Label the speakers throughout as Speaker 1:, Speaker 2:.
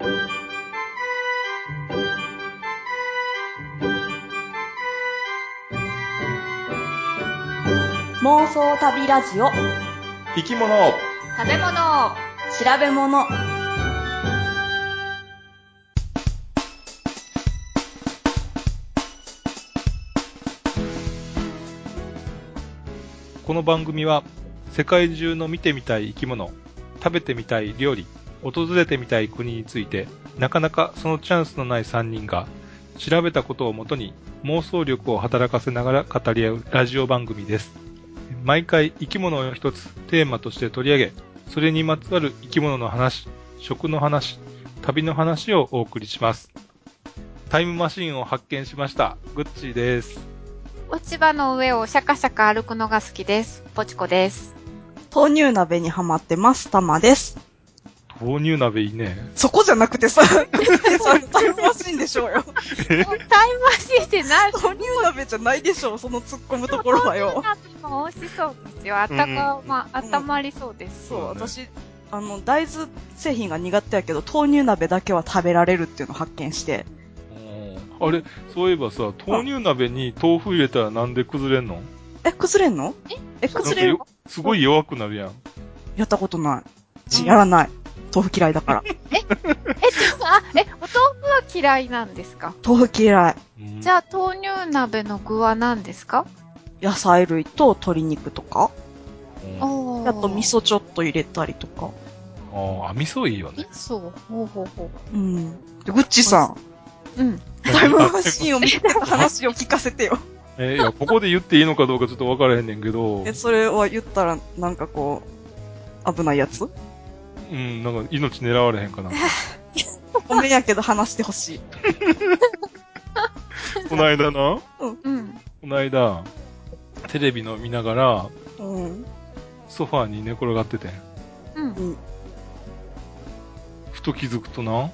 Speaker 1: 妄想旅ラジオ。
Speaker 2: 生き物。
Speaker 3: 食べ物。
Speaker 1: 調べ物。
Speaker 2: この番組は世界中の見てみたい生き物、食べてみたい料理、訪れてみたい国について、なかなかそのチャンスのない3人が、調べたことをもとに妄想力を働かせながら語り合うラジオ番組です。毎回生き物を一つテーマとして取り上げ、それにまつわる生き物の話、食の話、旅の話をお送りします。タイムマシンを発見しました。グッチーです。
Speaker 3: 落ち葉の上をシャカシャカ歩くのが好きです。ポチコです。
Speaker 1: 豆乳鍋にハマってます。たまです。
Speaker 2: 豆乳鍋いいね。
Speaker 1: そこじゃなくてさ、それタイムマシンでしょうよ。
Speaker 3: タイムマシンって何？
Speaker 1: 豆乳鍋じゃないでしょう、その突っ込むところはよ。
Speaker 3: も美味しそうですよ。あったか、まあ、温まりそうです。
Speaker 1: そう、私、あの、大豆製品が苦手やけど、豆乳鍋だけは食べられるっていうのを発見して。
Speaker 2: あれ、そういえばさ、豆乳鍋に豆腐入れたらなんで崩れんの？
Speaker 1: え、崩れんの？え、崩れる？
Speaker 2: すごい弱くなるやん。
Speaker 1: やったことない。ちやらない。豆腐嫌いだから。
Speaker 3: え、ちょっと、あ、え、お豆腐は嫌いなんですか？
Speaker 1: 豆腐嫌い。
Speaker 2: うん
Speaker 3: じゃあ、豆乳鍋の具は何ですか？
Speaker 1: 野菜類と鶏肉とか。
Speaker 2: うんあ
Speaker 1: と味。噌ちょっと入れたりとか。
Speaker 2: あ、味噌いいよね。
Speaker 3: 味噌？ほうほうほ
Speaker 1: うん。でグッチさん、
Speaker 3: う。うん。
Speaker 1: タイムマシンを見てた話を聞かせてよ。
Speaker 2: えいや、ここで言っていいのかどうかちょっと分からへんねんけど、
Speaker 1: え、それは言ったら、なんかこう、危ないやつ？
Speaker 2: うん、なんか命狙われへんかな。
Speaker 1: ごめんやけど話してほしい。
Speaker 2: この間な、
Speaker 3: うん。
Speaker 2: この間、テレビの見ながら、
Speaker 1: うん。
Speaker 2: ソファーに寝転がっててん。
Speaker 3: うん。
Speaker 1: うん。
Speaker 2: ふと気づくとな、
Speaker 3: は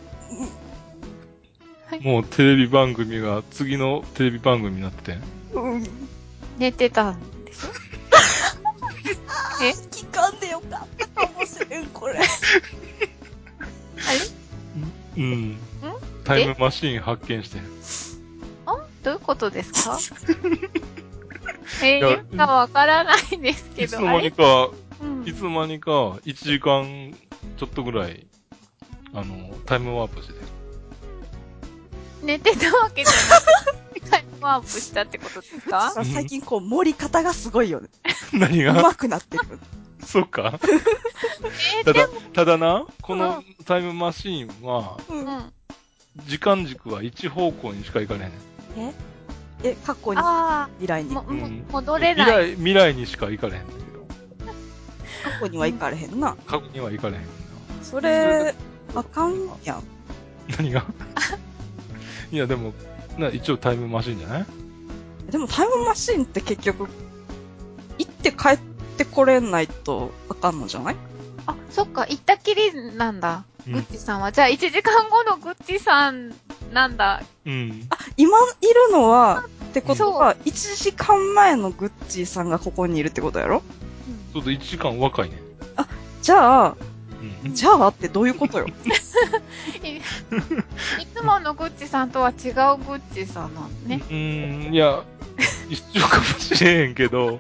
Speaker 3: い
Speaker 2: もうテレビ番組が次のテレビ番組になっててん。
Speaker 1: うん。
Speaker 3: 寝てたんでし
Speaker 2: うん。タイムマシーン発見してん。
Speaker 3: あ？どういうことですか？え
Speaker 2: いや
Speaker 3: ー、かわからないんですけど。
Speaker 2: いつの間にか、
Speaker 3: うん
Speaker 2: いつの間にか、1時間ちょっとぐらい、あの、タイムワープしてて。
Speaker 3: 寝てたわけじゃなくて、タイムワープしたってことですか？
Speaker 1: 最近こう、盛り方がすごいよね。
Speaker 2: 何が？
Speaker 1: 上手くなってる。
Speaker 2: そうか
Speaker 3: えー、
Speaker 2: ただただな、このタイムマシーンは、
Speaker 1: う。
Speaker 3: うんん。
Speaker 2: 時間軸は一方向にしか行かれへん。
Speaker 1: え、過去に、未来に。
Speaker 3: も、も
Speaker 2: うん
Speaker 3: 戻れない。
Speaker 2: 未来、未来にしか行かれへんだけど、
Speaker 1: 過去には行かれへんな。
Speaker 2: 過去には行かれへんな。
Speaker 1: それ、あかんやん。
Speaker 2: 何が？いや、でも、な、一応タイムマシーンじゃない？
Speaker 1: でもタイムマシンって結局、行って帰ってこれないとあかんのじゃない？
Speaker 3: あ、そっか、行ったきりなんだ。
Speaker 2: うん
Speaker 3: グッチさんは。じゃあ、1時間後のグッチさんなんだ。
Speaker 2: うん。
Speaker 1: 今いるのは、ってことは、1時間前のグッチーさんがここにいるってことやろ？
Speaker 2: ちょっと1時間若いね。
Speaker 1: じゃあ、
Speaker 2: うん。
Speaker 1: じゃあってどういうことよ？
Speaker 3: いいつものグッチさんとは違うグッチさんなのね。
Speaker 2: うーん、いや、一緒かもしれへんけど、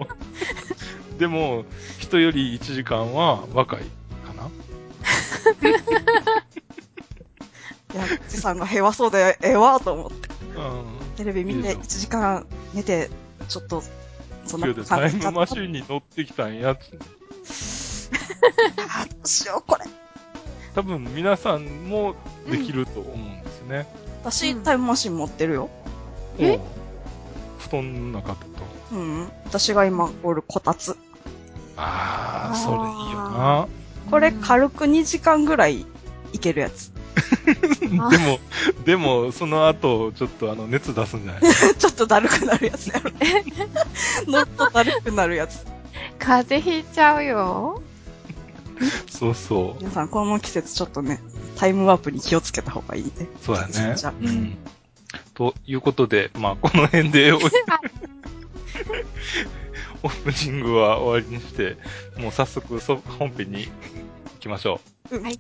Speaker 2: でも、人より1時間は若いかな。
Speaker 1: いや、グッチーさんが平和そうでええわと思って。
Speaker 2: うん。
Speaker 1: テレビ見て
Speaker 2: いいで
Speaker 1: 1時間寝て、ちょっと、そんな
Speaker 2: タイムマシーンに乗ってきたんやつ。
Speaker 1: あどうしよう、これ。
Speaker 2: 多分皆さんもできると思うんですね。
Speaker 1: 私、
Speaker 3: うん
Speaker 1: タイムマシン持ってるよ。
Speaker 3: え？
Speaker 2: 布団の中と。
Speaker 1: うん。私が今おるこたつ。
Speaker 2: ああ、それいいよな。
Speaker 1: これ軽く2時間ぐらいいけるやつ。
Speaker 3: あ
Speaker 2: でも、でも、その後、ちょっとあの、熱出すんじゃない？
Speaker 1: ちょっとだるくなるやつやろ。もっとだるくなるやつ。
Speaker 3: 風邪ひいちゃうよ。
Speaker 2: そうそう。
Speaker 1: 皆さん、この季節ちょっとね、タイムワープに気をつけた方がいいね。
Speaker 2: そうだね
Speaker 1: じゃあ。
Speaker 2: うん。ということで、まあ、この辺でお、オープニングは終わりにして、もう早速そ本編に行きましょう。
Speaker 3: はい。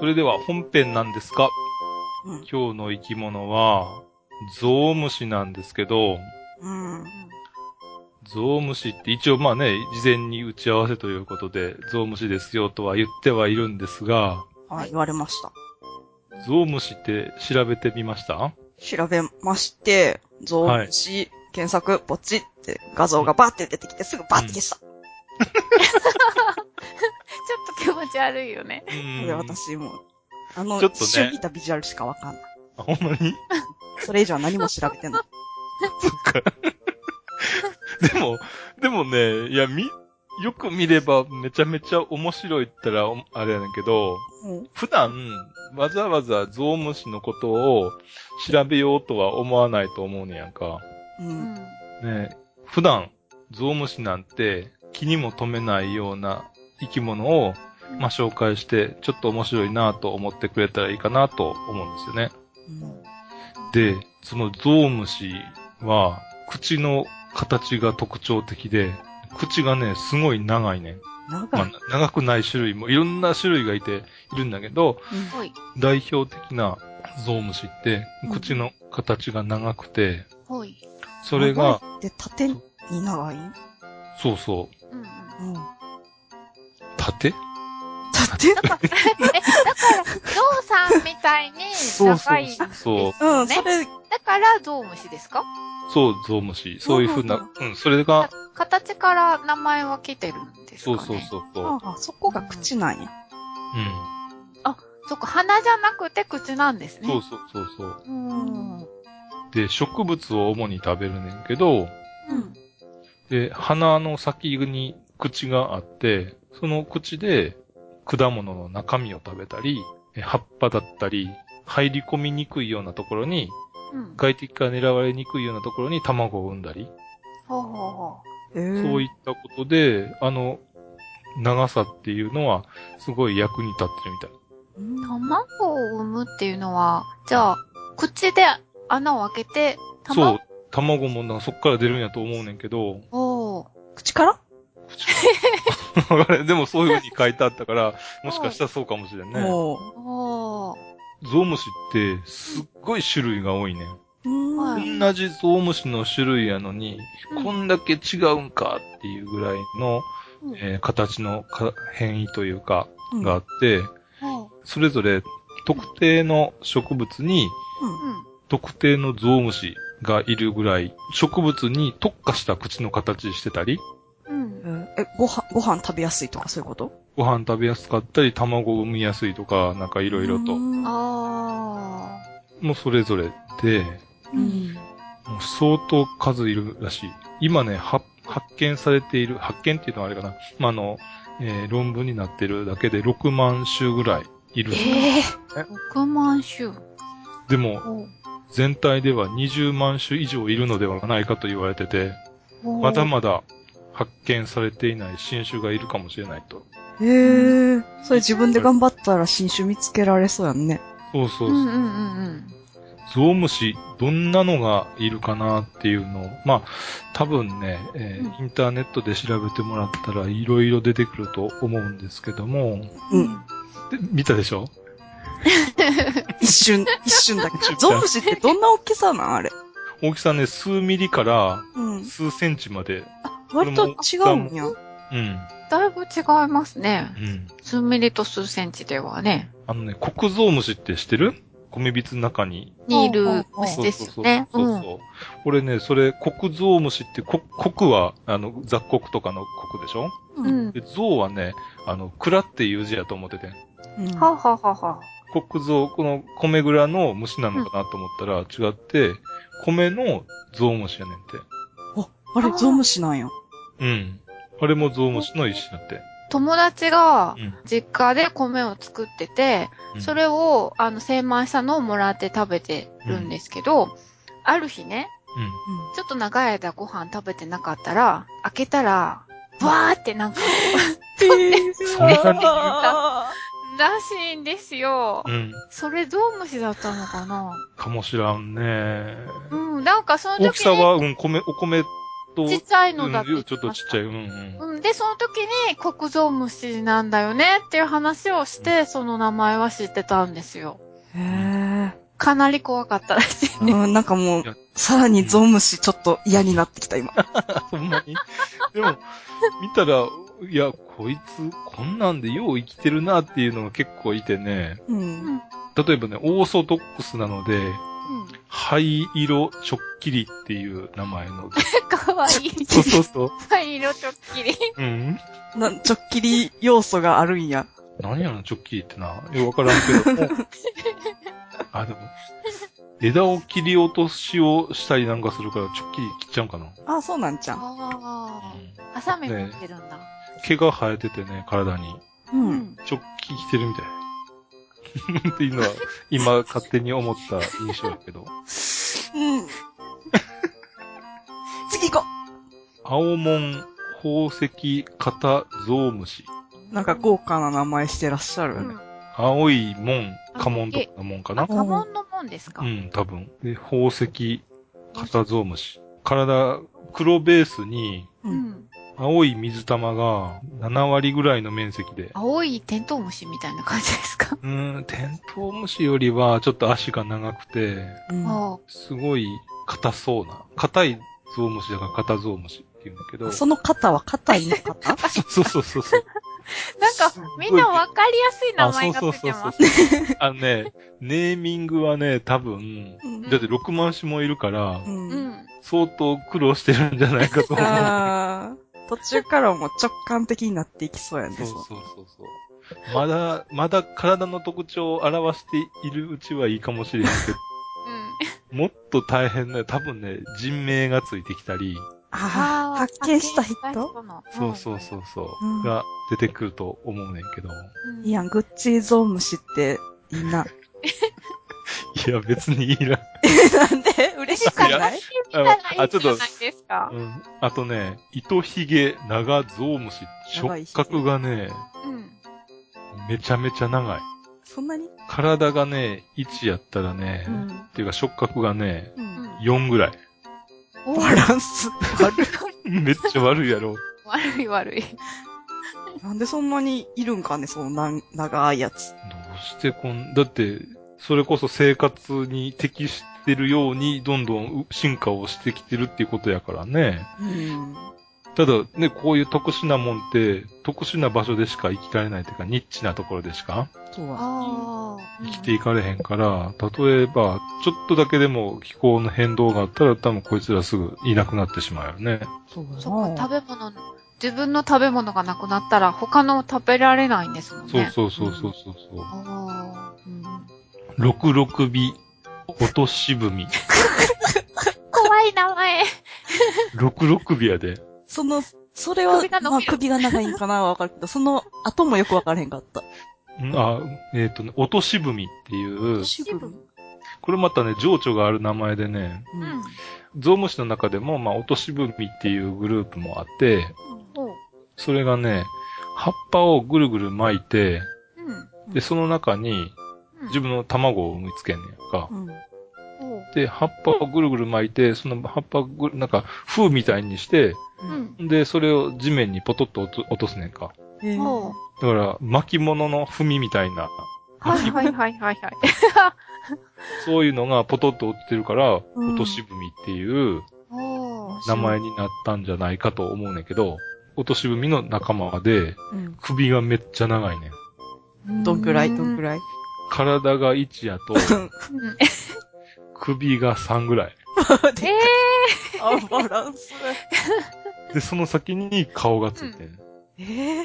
Speaker 2: それでは本編なんですが、
Speaker 1: うん、
Speaker 2: 今日の生き物は、ゾウムシなんですけど、
Speaker 1: うん。
Speaker 2: ゾウムシって一応まあね、事前に打ち合わせということで、ゾウムシですよとは言ってはいるんですが、
Speaker 1: はい、言われました。
Speaker 2: ゾウムシって調べてみました？
Speaker 1: 調べまして、ゾウムシ、検索、ポチって画像がバーって出てきてすぐバーって消した。
Speaker 3: ちょっと気持ち悪いよね。
Speaker 2: う
Speaker 1: こ
Speaker 2: ん
Speaker 1: れ私もう、あの、
Speaker 2: ちょっとね
Speaker 1: 一瞬見たビジュアルしかわかんない。
Speaker 2: あ、ほんまに？
Speaker 1: それ以上は何も調べてない。
Speaker 2: そっか。でも、でもね、いや、み、よく見ればめちゃめちゃ面白いったらおあれやねんけど、
Speaker 1: うん。
Speaker 2: 普段、わざわざゾウムシのことを調べようとは思わないと思うねやんか。
Speaker 1: う。
Speaker 3: うんん。
Speaker 2: ね普段、ゾウムシなんて気にも留めないような生き物を、まあ、紹介して、ちょっと面白いなと思ってくれたらいいかなと思うんですよね。
Speaker 1: うん
Speaker 2: で、そのゾウムシは、口の形が特徴的で、口がね、すごい長いね。
Speaker 1: 長
Speaker 2: まあ
Speaker 1: い。、
Speaker 2: 長くない種類もいろんな種類がいているんだけど、
Speaker 1: うん。
Speaker 2: 代表的なゾウムシって
Speaker 1: うん、
Speaker 2: 口の形が長くて、
Speaker 3: ほい。
Speaker 2: それが、
Speaker 1: 長いって縦に長い？
Speaker 2: そうそう、
Speaker 3: うんうん。
Speaker 1: うん。
Speaker 2: 縦
Speaker 1: 縦
Speaker 3: え、だから、ゾウさんみたいに
Speaker 2: そうそう
Speaker 3: 長いんです
Speaker 2: そう
Speaker 1: うん、
Speaker 3: ね
Speaker 1: そ。れ、
Speaker 3: だからゾウムシですか？
Speaker 2: そう、ゾウムシ。そういうふうな、
Speaker 1: う
Speaker 2: うん、それが、
Speaker 3: 形から名前は来てるんですかね？
Speaker 2: そうそうそうそう。
Speaker 1: ああ、そこが口なんや。
Speaker 3: そっか、鼻じゃなくて口なんです
Speaker 2: うん。
Speaker 3: ね。
Speaker 2: そうそうそうそう。
Speaker 3: うん。
Speaker 2: で、植物を主に食べるねんけど、
Speaker 3: うん。
Speaker 2: で、鼻の先に口があって、その口で果物の中身を食べたり、え葉っぱだったり、入り込みにくいようなところに、
Speaker 3: うん。
Speaker 2: 外敵から狙われにくいようなところに卵を産んだり、
Speaker 3: ほうほうほ
Speaker 1: えー。
Speaker 2: そういったことで、あの、長さっていうのは、すごい役に立ってるみたい。
Speaker 3: う。卵を産むっていうのは、じゃあ、口で穴を開けて、卵
Speaker 2: そう、卵？もなそっから出るんやと思うねんけど、
Speaker 3: を、
Speaker 1: 口から？
Speaker 2: でもそういう風に書いてあったから、もしかしたらそうかもしれんね。ゾウムシって、すっごい種類が多いね。同じゾウムシの種類やのに、
Speaker 3: うん。
Speaker 2: こんだけ違うんかっていうぐらいの、
Speaker 3: うん。
Speaker 2: えー形のか変異というか、
Speaker 1: うん。
Speaker 2: があって、それぞれ特定の植物に。特定のゾウムシがいるぐらい、植物に特化した口の形してたり、
Speaker 3: うん。
Speaker 1: え、ご飯、ご飯食べやすいとかそういうこと？
Speaker 2: ご飯食べやすかったり、卵を産みやすいとか、なんかいろいろと、
Speaker 1: うん
Speaker 3: あ
Speaker 2: もうそれぞれで、
Speaker 3: ー。
Speaker 1: うん。
Speaker 2: もう相当数いるらしい。今ね、は発見されている、発見っていうのはあれかな。まあ、あの、えー論文になってるだけで6万種ぐらいいる。
Speaker 1: ええ
Speaker 3: ？6万種。
Speaker 2: でも、全体では20万種以上いるのではないかと言われてて、まだまだ発見されていない新種がいるかもしれないと。
Speaker 1: ええそれ自分で頑張ったら新種見つけられそうやんね。
Speaker 2: そうそうそう。
Speaker 3: うんうんうんうん。
Speaker 2: ゾウムシ、どんなのがいるかなっていうのを、まあ、多分ね、えー
Speaker 3: う
Speaker 2: インターネットで調べてもらったらいろいろ出てくると思うんですけども、
Speaker 1: うん。
Speaker 2: で見たでしょ？
Speaker 1: 一瞬、一瞬だけ。ゾウムシってどんな大きさなん？あれ。
Speaker 2: 大きさね、数ミリから
Speaker 1: うん。
Speaker 2: 数センチまで。
Speaker 1: 割と違うんや。
Speaker 2: うん。
Speaker 3: だいぶ違いますね。
Speaker 2: うん。
Speaker 3: 数ミリと数センチではね。
Speaker 2: あのね、黒ゾウムシって知ってる？米びつの中に。
Speaker 3: にいる虫ですよね。
Speaker 2: そうそうそうそう。俺ね、それ、黒ゾウムシって、こ黒は、あの、雑黒とかの黒でしょ？
Speaker 3: う。
Speaker 1: うんん。
Speaker 2: で、ゾウはね、あの、蔵っていう字やと思ってて。
Speaker 1: うん
Speaker 3: はあ、はあはあはあ、
Speaker 2: 黒ゾウ、この米蔵の虫なのかなと思ったら違って、米のゾウムシやねんて。
Speaker 1: あ、あれ、ゾウムシなんや。
Speaker 2: うん。あれもゾウムシの一種だって。
Speaker 3: 友達が
Speaker 2: うん。
Speaker 3: 実家で米を作ってて、
Speaker 2: うん
Speaker 3: それを、あの、精米したのをもらって食べてるんですけど、ある日ね、
Speaker 2: うん。
Speaker 3: ちょっと長い間ご飯食べてなかったら、開けたら、わーってなんか、
Speaker 1: えー
Speaker 2: そん なに
Speaker 1: あ
Speaker 3: らしいんですよ。
Speaker 2: うん。
Speaker 3: それゾウムシだったのかな？
Speaker 2: かもしらんね。
Speaker 3: うん、なんかその時に、
Speaker 2: 大きさは、うん、米、お米と、
Speaker 3: ちっちゃいのだってってました
Speaker 2: ちょっとちっちゃい。うんうん。
Speaker 3: うん。で、その時に、黒ゾウムシなんだよねっていう話をして、その名前は知ってたんですよ。
Speaker 1: へ
Speaker 3: かなり怖かったらしい
Speaker 1: え。うん、なんかもうさらにゾウムシちょっと嫌になってきた、今。
Speaker 2: ほんまに。でも、見たら、いや、こいつ、こんなんでよう生きてるなっていうのが結構いてね。
Speaker 1: う。
Speaker 3: うんん。
Speaker 2: 例えばね、オーソドックスなので、
Speaker 3: うん。
Speaker 2: 灰色ちょっきりっていう名前の。
Speaker 3: かわいい。
Speaker 2: そうそうそう。
Speaker 3: 灰色ちょっきり。
Speaker 2: うん。
Speaker 1: な、ちょっきり要素があるんや。
Speaker 2: 何やろ、ちょっきりってな。よくわからんけども。あ、でも、枝を切り落としをしたりなんかするから、ちょっきり切っちゃうんかな。
Speaker 1: あ、そうなんちゃ
Speaker 2: う
Speaker 3: あ。
Speaker 2: ん
Speaker 3: ハサミ持ってるんだ。
Speaker 2: 毛が生えててね、体に。
Speaker 1: う。。
Speaker 3: うん
Speaker 2: チョッキ着てるみたい。っていうのは、今勝手に思った印象だけど。
Speaker 1: うん。次行こ
Speaker 2: 青門宝石型ゾウムシ。
Speaker 1: う。なんか豪華な名前してらっしゃる。
Speaker 3: うん。
Speaker 2: 青い門、家紋とかの門かな
Speaker 3: あ、家紋のもんですか
Speaker 2: うん、多分。で、宝石型ゾウムシ。体、黒ベースに、
Speaker 1: う。
Speaker 3: うんん。
Speaker 2: 青い水玉が7割ぐらいの面積で。
Speaker 3: 青いテントウムシみたいな感じですか？
Speaker 2: うーん、テントウムシよりはちょっと足が長くて、
Speaker 1: うん。
Speaker 3: あ
Speaker 2: すごい硬そうな。硬いゾウムシだから硬ゾウムシって言うんだけど。
Speaker 1: その肩は硬いの肩？
Speaker 2: そうそうそうそう。
Speaker 3: なんかみんなわかりやすい名前がついてますね。
Speaker 2: あのね、ネーミングはね、多分、
Speaker 1: うん
Speaker 2: だって6万種もいるから、
Speaker 1: う。
Speaker 3: うんん。
Speaker 2: 相当苦労してるんじゃないかと思う。
Speaker 1: 途中からもう直感的になっていきそうやね。
Speaker 2: そうそうそうそう。まだ、まだ体の特徴を表しているうちはいいかもしれないけど、もっと大変な、多分ね、人名がついてきたり、
Speaker 1: ああ、発見した人？
Speaker 3: の
Speaker 2: そうそうそうそう、
Speaker 1: うん
Speaker 2: が出てくると思うねんけど。
Speaker 3: うん
Speaker 1: いいやん、グッチーゾウムシっていいな。
Speaker 2: いや、別にいいな。
Speaker 1: なんで？嬉しくない？
Speaker 3: 探してみたらいいじゃないですか
Speaker 2: う。ん。あとね、糸ひげ長ゾウムシ。触覚がね、
Speaker 3: うん。
Speaker 2: めちゃめちゃ長い。
Speaker 1: そんなに？
Speaker 2: 体がね、1やったらね、
Speaker 1: うん。
Speaker 2: っていうか触覚がね、
Speaker 1: うん。
Speaker 2: 4ぐらい。
Speaker 3: お
Speaker 1: バランス悪
Speaker 2: めっちゃ悪いやろ。
Speaker 3: 悪い悪い。
Speaker 1: い。なんでそんなにいるんかね、そのなん長いやつ。
Speaker 2: どうしてこん、だって、それこそ生活に適してるように、どんどん進化をしてきてるっていうことやからね。
Speaker 1: うん。
Speaker 2: ただね、こういう特殊なもんって、特殊な場所でしか生きられないというか、ニッチなところでしか。生きていかれへんから、例えば、ちょっとだけでも気候の変動があったら、多分こいつらすぐいなくなってしまうよね。
Speaker 1: そう。
Speaker 3: そっか、食べ物、自分の食べ物がなくなったら他の食べられないんですもんね。
Speaker 2: そうそうそうそうそうそう。
Speaker 3: ああ。うん
Speaker 2: 六六尾、落とし踏み。
Speaker 3: 怖い名前。
Speaker 2: 六六尾やで。
Speaker 1: その、それは
Speaker 3: 首が、伸びる
Speaker 1: まあ首が長いんかなはわかるけど、その後もよくわからへんかった。
Speaker 2: んあ、えっ、とね、落とし踏みっていう、これまたね、情緒がある名前でね、
Speaker 1: う。
Speaker 3: うんん。
Speaker 2: ゾウムシの中でも、まあ、落とし踏みっていうグループもあって、
Speaker 3: おう
Speaker 2: それがね、葉っぱをぐるぐる巻いて、
Speaker 3: うん。
Speaker 2: で、その中に
Speaker 3: うん。
Speaker 2: 自分の卵を産みつけんねやんか。
Speaker 1: うん。
Speaker 2: で、葉っぱをぐるぐる巻いて、その葉っぱをぐる、なんか、風みたいにして、
Speaker 3: うん。
Speaker 2: で、それを地面にポトッと落と落とすねんか。
Speaker 1: えー
Speaker 2: だから、巻物の踏みみたいな、
Speaker 3: はいはいはいはいはい。
Speaker 2: そういうのがポトッと落ちてるから、
Speaker 1: うん
Speaker 2: 落とし踏みっていう名前になったんじゃないかと思うねんけど、落とし踏みの仲間で、
Speaker 1: うん。
Speaker 2: 首がめっちゃ長いねん。
Speaker 1: どんぐらいどんぐらい？
Speaker 2: 体が1やと、
Speaker 3: うん
Speaker 2: 首が3ぐらい。
Speaker 3: ええ
Speaker 1: あ、バランス。
Speaker 2: で、その先に顔がついてる。
Speaker 1: えー、
Speaker 3: ー、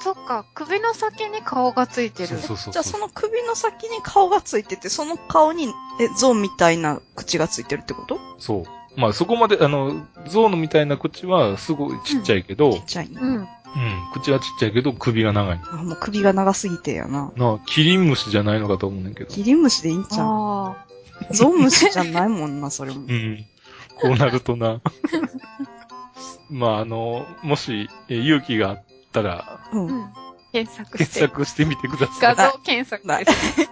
Speaker 3: そっか、首の先に顔がついてる。
Speaker 2: そうそうそう。
Speaker 1: じゃあその首の先に顔がついてて、その顔に、え、ゾウみたいな口がついてるってこと？
Speaker 2: そう。まあそこまで、あの、ゾウのみたいな口はすごいちっちゃいけど、
Speaker 1: ちっちゃいの。
Speaker 3: うん。
Speaker 2: うん、口はちっちゃいけど首が長い。
Speaker 1: あ、もう首が長すぎてやな。
Speaker 2: なあ、キリン虫じゃないのかと思うねんけど。
Speaker 1: キリンムシでいいんちゃう？
Speaker 3: あ
Speaker 1: ゾウムシじゃないもんな、それも
Speaker 2: う。ん。こうなるとな。まああの、もし、え勇気があったら、
Speaker 1: う。
Speaker 3: んん。検索
Speaker 2: 検
Speaker 3: して。
Speaker 2: 索してみてくださ
Speaker 3: 画
Speaker 2: い。
Speaker 3: 像検索
Speaker 1: ない
Speaker 3: です。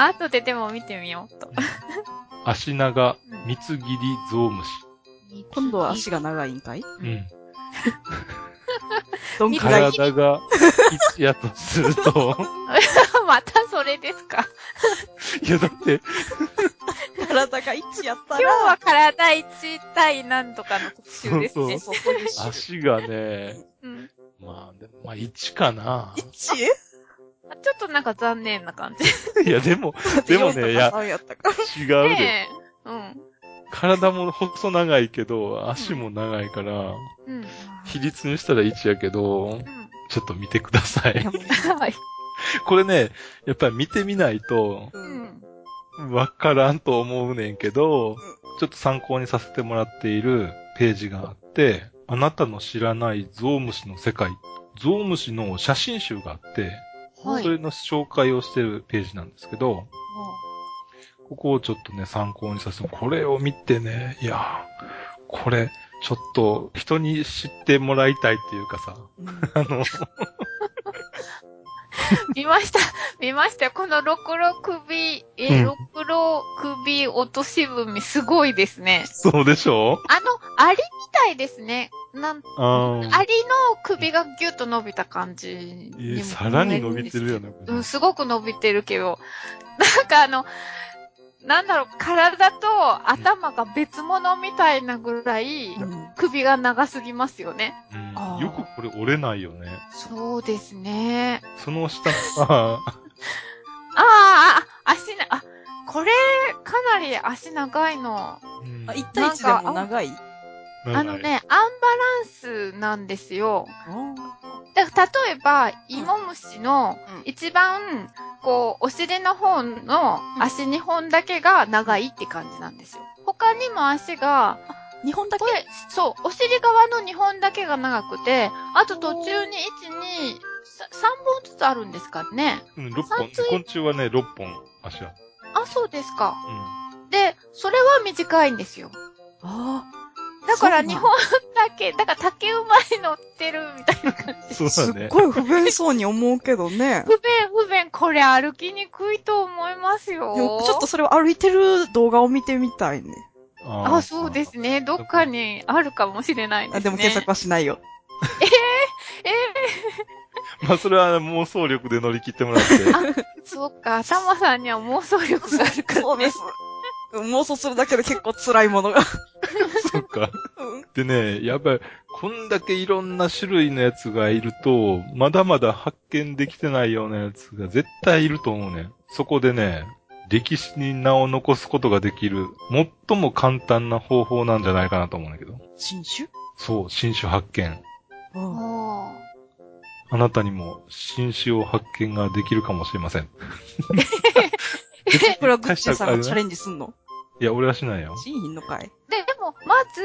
Speaker 3: あ 後ででも見てみようと。
Speaker 2: 足長、
Speaker 3: うん
Speaker 2: 三つ切りゾウムシ。
Speaker 1: 今度は足が長いんかい？
Speaker 2: うん。
Speaker 1: どんくらい？
Speaker 2: 体が一やとすると、
Speaker 3: またそれですか？
Speaker 2: いやだって、
Speaker 1: 体が1やった
Speaker 3: 今日は
Speaker 1: ら、
Speaker 3: 体一対何とかの特集ですね。
Speaker 1: そうそういう種
Speaker 2: 足がね、
Speaker 3: うん
Speaker 2: まあ、でもまあ1かな。
Speaker 1: 1?
Speaker 3: ちょっとなんか残念な感じ。
Speaker 2: いやでも、でもねいや
Speaker 1: 3やったか。
Speaker 2: 違うで。
Speaker 3: ねえ。うん。
Speaker 2: 体も細長いけど、足も長いから、
Speaker 3: うん。
Speaker 2: 比率にしたら1やけど、
Speaker 3: う
Speaker 2: ちょっと見てください。これね、やっぱり見てみないと。わからんと思うねんけど、ちょっと参考にさせてもらっているページがあって、あなたの知らないゾウムシの世界、ゾウムシの写真集があって、
Speaker 3: はい
Speaker 2: それの紹介をしてるページなんですけど、ここをちょっとね、参考にさせて、これを見てね、いやー、これ、ちょっと人に知ってもらいたいっていうかさ、
Speaker 1: うん
Speaker 2: あの、
Speaker 3: 見ました。見ましたよ。このろくろ首、えろくろ首落とし踏み、すごいですね。
Speaker 2: そうでしょ？
Speaker 3: あの、アリみたいですね。なん、アリの首がギュッと伸びた感じにも
Speaker 2: いやさらに伸びてるよね。
Speaker 3: うん、すごく伸びてるけど、なんかあの、なんだろう、体と頭が別物みたいなぐらい、
Speaker 1: うん
Speaker 3: 首が長すぎますよね。
Speaker 2: うんよくこれ折れないよね。
Speaker 3: そうですね。
Speaker 2: その下は、
Speaker 3: ああ、あ、足な、あ、これ、かなり足長いの。
Speaker 2: うん
Speaker 1: あ、1対1でも長い？
Speaker 3: あのね、アンバランスなんですよ。
Speaker 1: あ
Speaker 3: だから例えば、イモムシの
Speaker 1: うん
Speaker 3: 一番、こう、お尻の方の足2本だけが長いって感じなんですよ。他にも足が、
Speaker 1: 2本だけ？
Speaker 3: そう、お尻側の2本だけが長くて、あと途中に1、2、3本ずつあるんですかね。
Speaker 2: うん、6本。昆虫はね、6本足は。
Speaker 3: あ、そうですか。
Speaker 2: う
Speaker 3: で、それは短いんですよ。
Speaker 1: あ
Speaker 3: だから
Speaker 1: そうなん
Speaker 3: 2本だけ、だから竹馬に乗ってるみたいな感じ。
Speaker 1: あ。
Speaker 2: そうだね。
Speaker 1: すっごい不便そうに思うけどね。
Speaker 3: 不便、不便、これ歩きにくいと思いますよ。
Speaker 1: ちょっとそれを歩いてる動画を見てみたいね。
Speaker 2: あー
Speaker 3: あ、そうですね。どっかにあるかもしれないですね。
Speaker 1: あでも検索はしないよ。
Speaker 3: え
Speaker 2: まあ、それは妄想力で乗り切ってもらって。
Speaker 3: えそうか。タマさんには妄想力があるから、ね。
Speaker 1: そうです。妄想するだけで結構辛いものが。
Speaker 2: そっか。
Speaker 1: うん
Speaker 2: でね、やっぱり、こんだけいろんな種類のやつがいると、まだまだ発見できてないようなやつが絶対いると思うね。そこでね、歴史に名を残すことができる、最も簡単な方法なんじゃないかなと思うんだけど。
Speaker 1: 新種？
Speaker 2: そう、新種発見。
Speaker 1: うん
Speaker 3: おー
Speaker 2: あなたにも新種を発見ができるかもしれません。
Speaker 1: これはグッチーさんがチャレンジすんの？
Speaker 2: いや、俺はしないよ。
Speaker 1: しんひんのかい？
Speaker 3: で、でも、まず、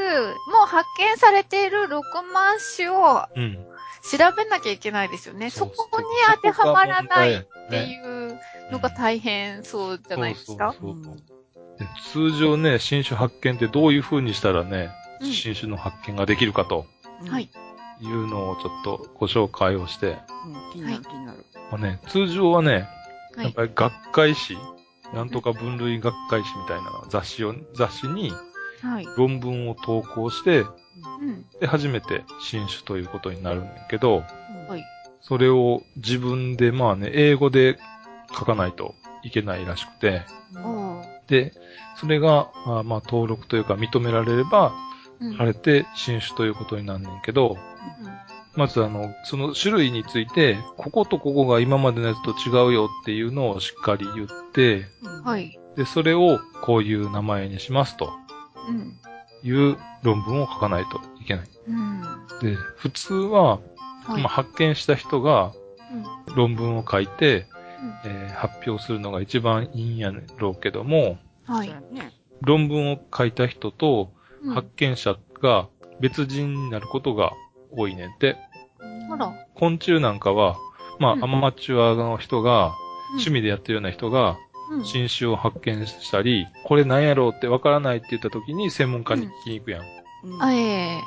Speaker 3: もう発見されている6万種を
Speaker 2: うん。
Speaker 3: 調べなきゃいけないですよね。
Speaker 2: そ
Speaker 3: そうこに当てはまらないっ
Speaker 2: そ
Speaker 3: ていうのが大変そうじゃないですか？
Speaker 2: そうそうそうで通常ね、新種発見ってどういう風にしたらね、
Speaker 3: うん
Speaker 2: 新種の発見ができるかと
Speaker 3: はい。
Speaker 2: いうのをちょっとご紹介をして、
Speaker 1: うん。気になる気になる。
Speaker 2: まあね、通常はね、
Speaker 3: はい。
Speaker 2: やっぱり学会誌、なんとか分類学会誌みたいな雑誌を、雑誌に
Speaker 3: はい。
Speaker 2: 論文を投稿して、
Speaker 3: うん。
Speaker 2: で、初めて新種ということになるんだけど、
Speaker 3: はい。
Speaker 2: それを自分でまあね、英語で書かないといけないらしくて、で、それが、まあ、まあ登録というか認められれば、
Speaker 3: うん。
Speaker 2: 晴れて新種ということになんねんけど、まずあの、その種類について、こことここが今までのやつと違うよっていうのをしっかり言って、
Speaker 1: うん
Speaker 3: は。い。
Speaker 2: で、それをこういう名前にしますと
Speaker 3: うん。
Speaker 2: いう論文を書かないといけない。
Speaker 3: うん。
Speaker 2: で、普通は、
Speaker 3: はい。
Speaker 2: まあ、発見した人が
Speaker 3: うん
Speaker 2: 論文を書いて、えー発表するのが一番いいんやろうけども、
Speaker 3: はい。
Speaker 2: 論文を書いた人と
Speaker 3: うん
Speaker 2: 発見者が別人になることが多いねんって。
Speaker 3: あら。
Speaker 2: 昆虫なんかは、まあ、
Speaker 3: うん
Speaker 2: アマチュアの人が、趣味でやってるような人が、
Speaker 3: うん。
Speaker 2: 新種を発見したり、これ何やろうってわからないって言った時に専門家に聞きに行くやん。
Speaker 1: うん
Speaker 3: あ、ええ。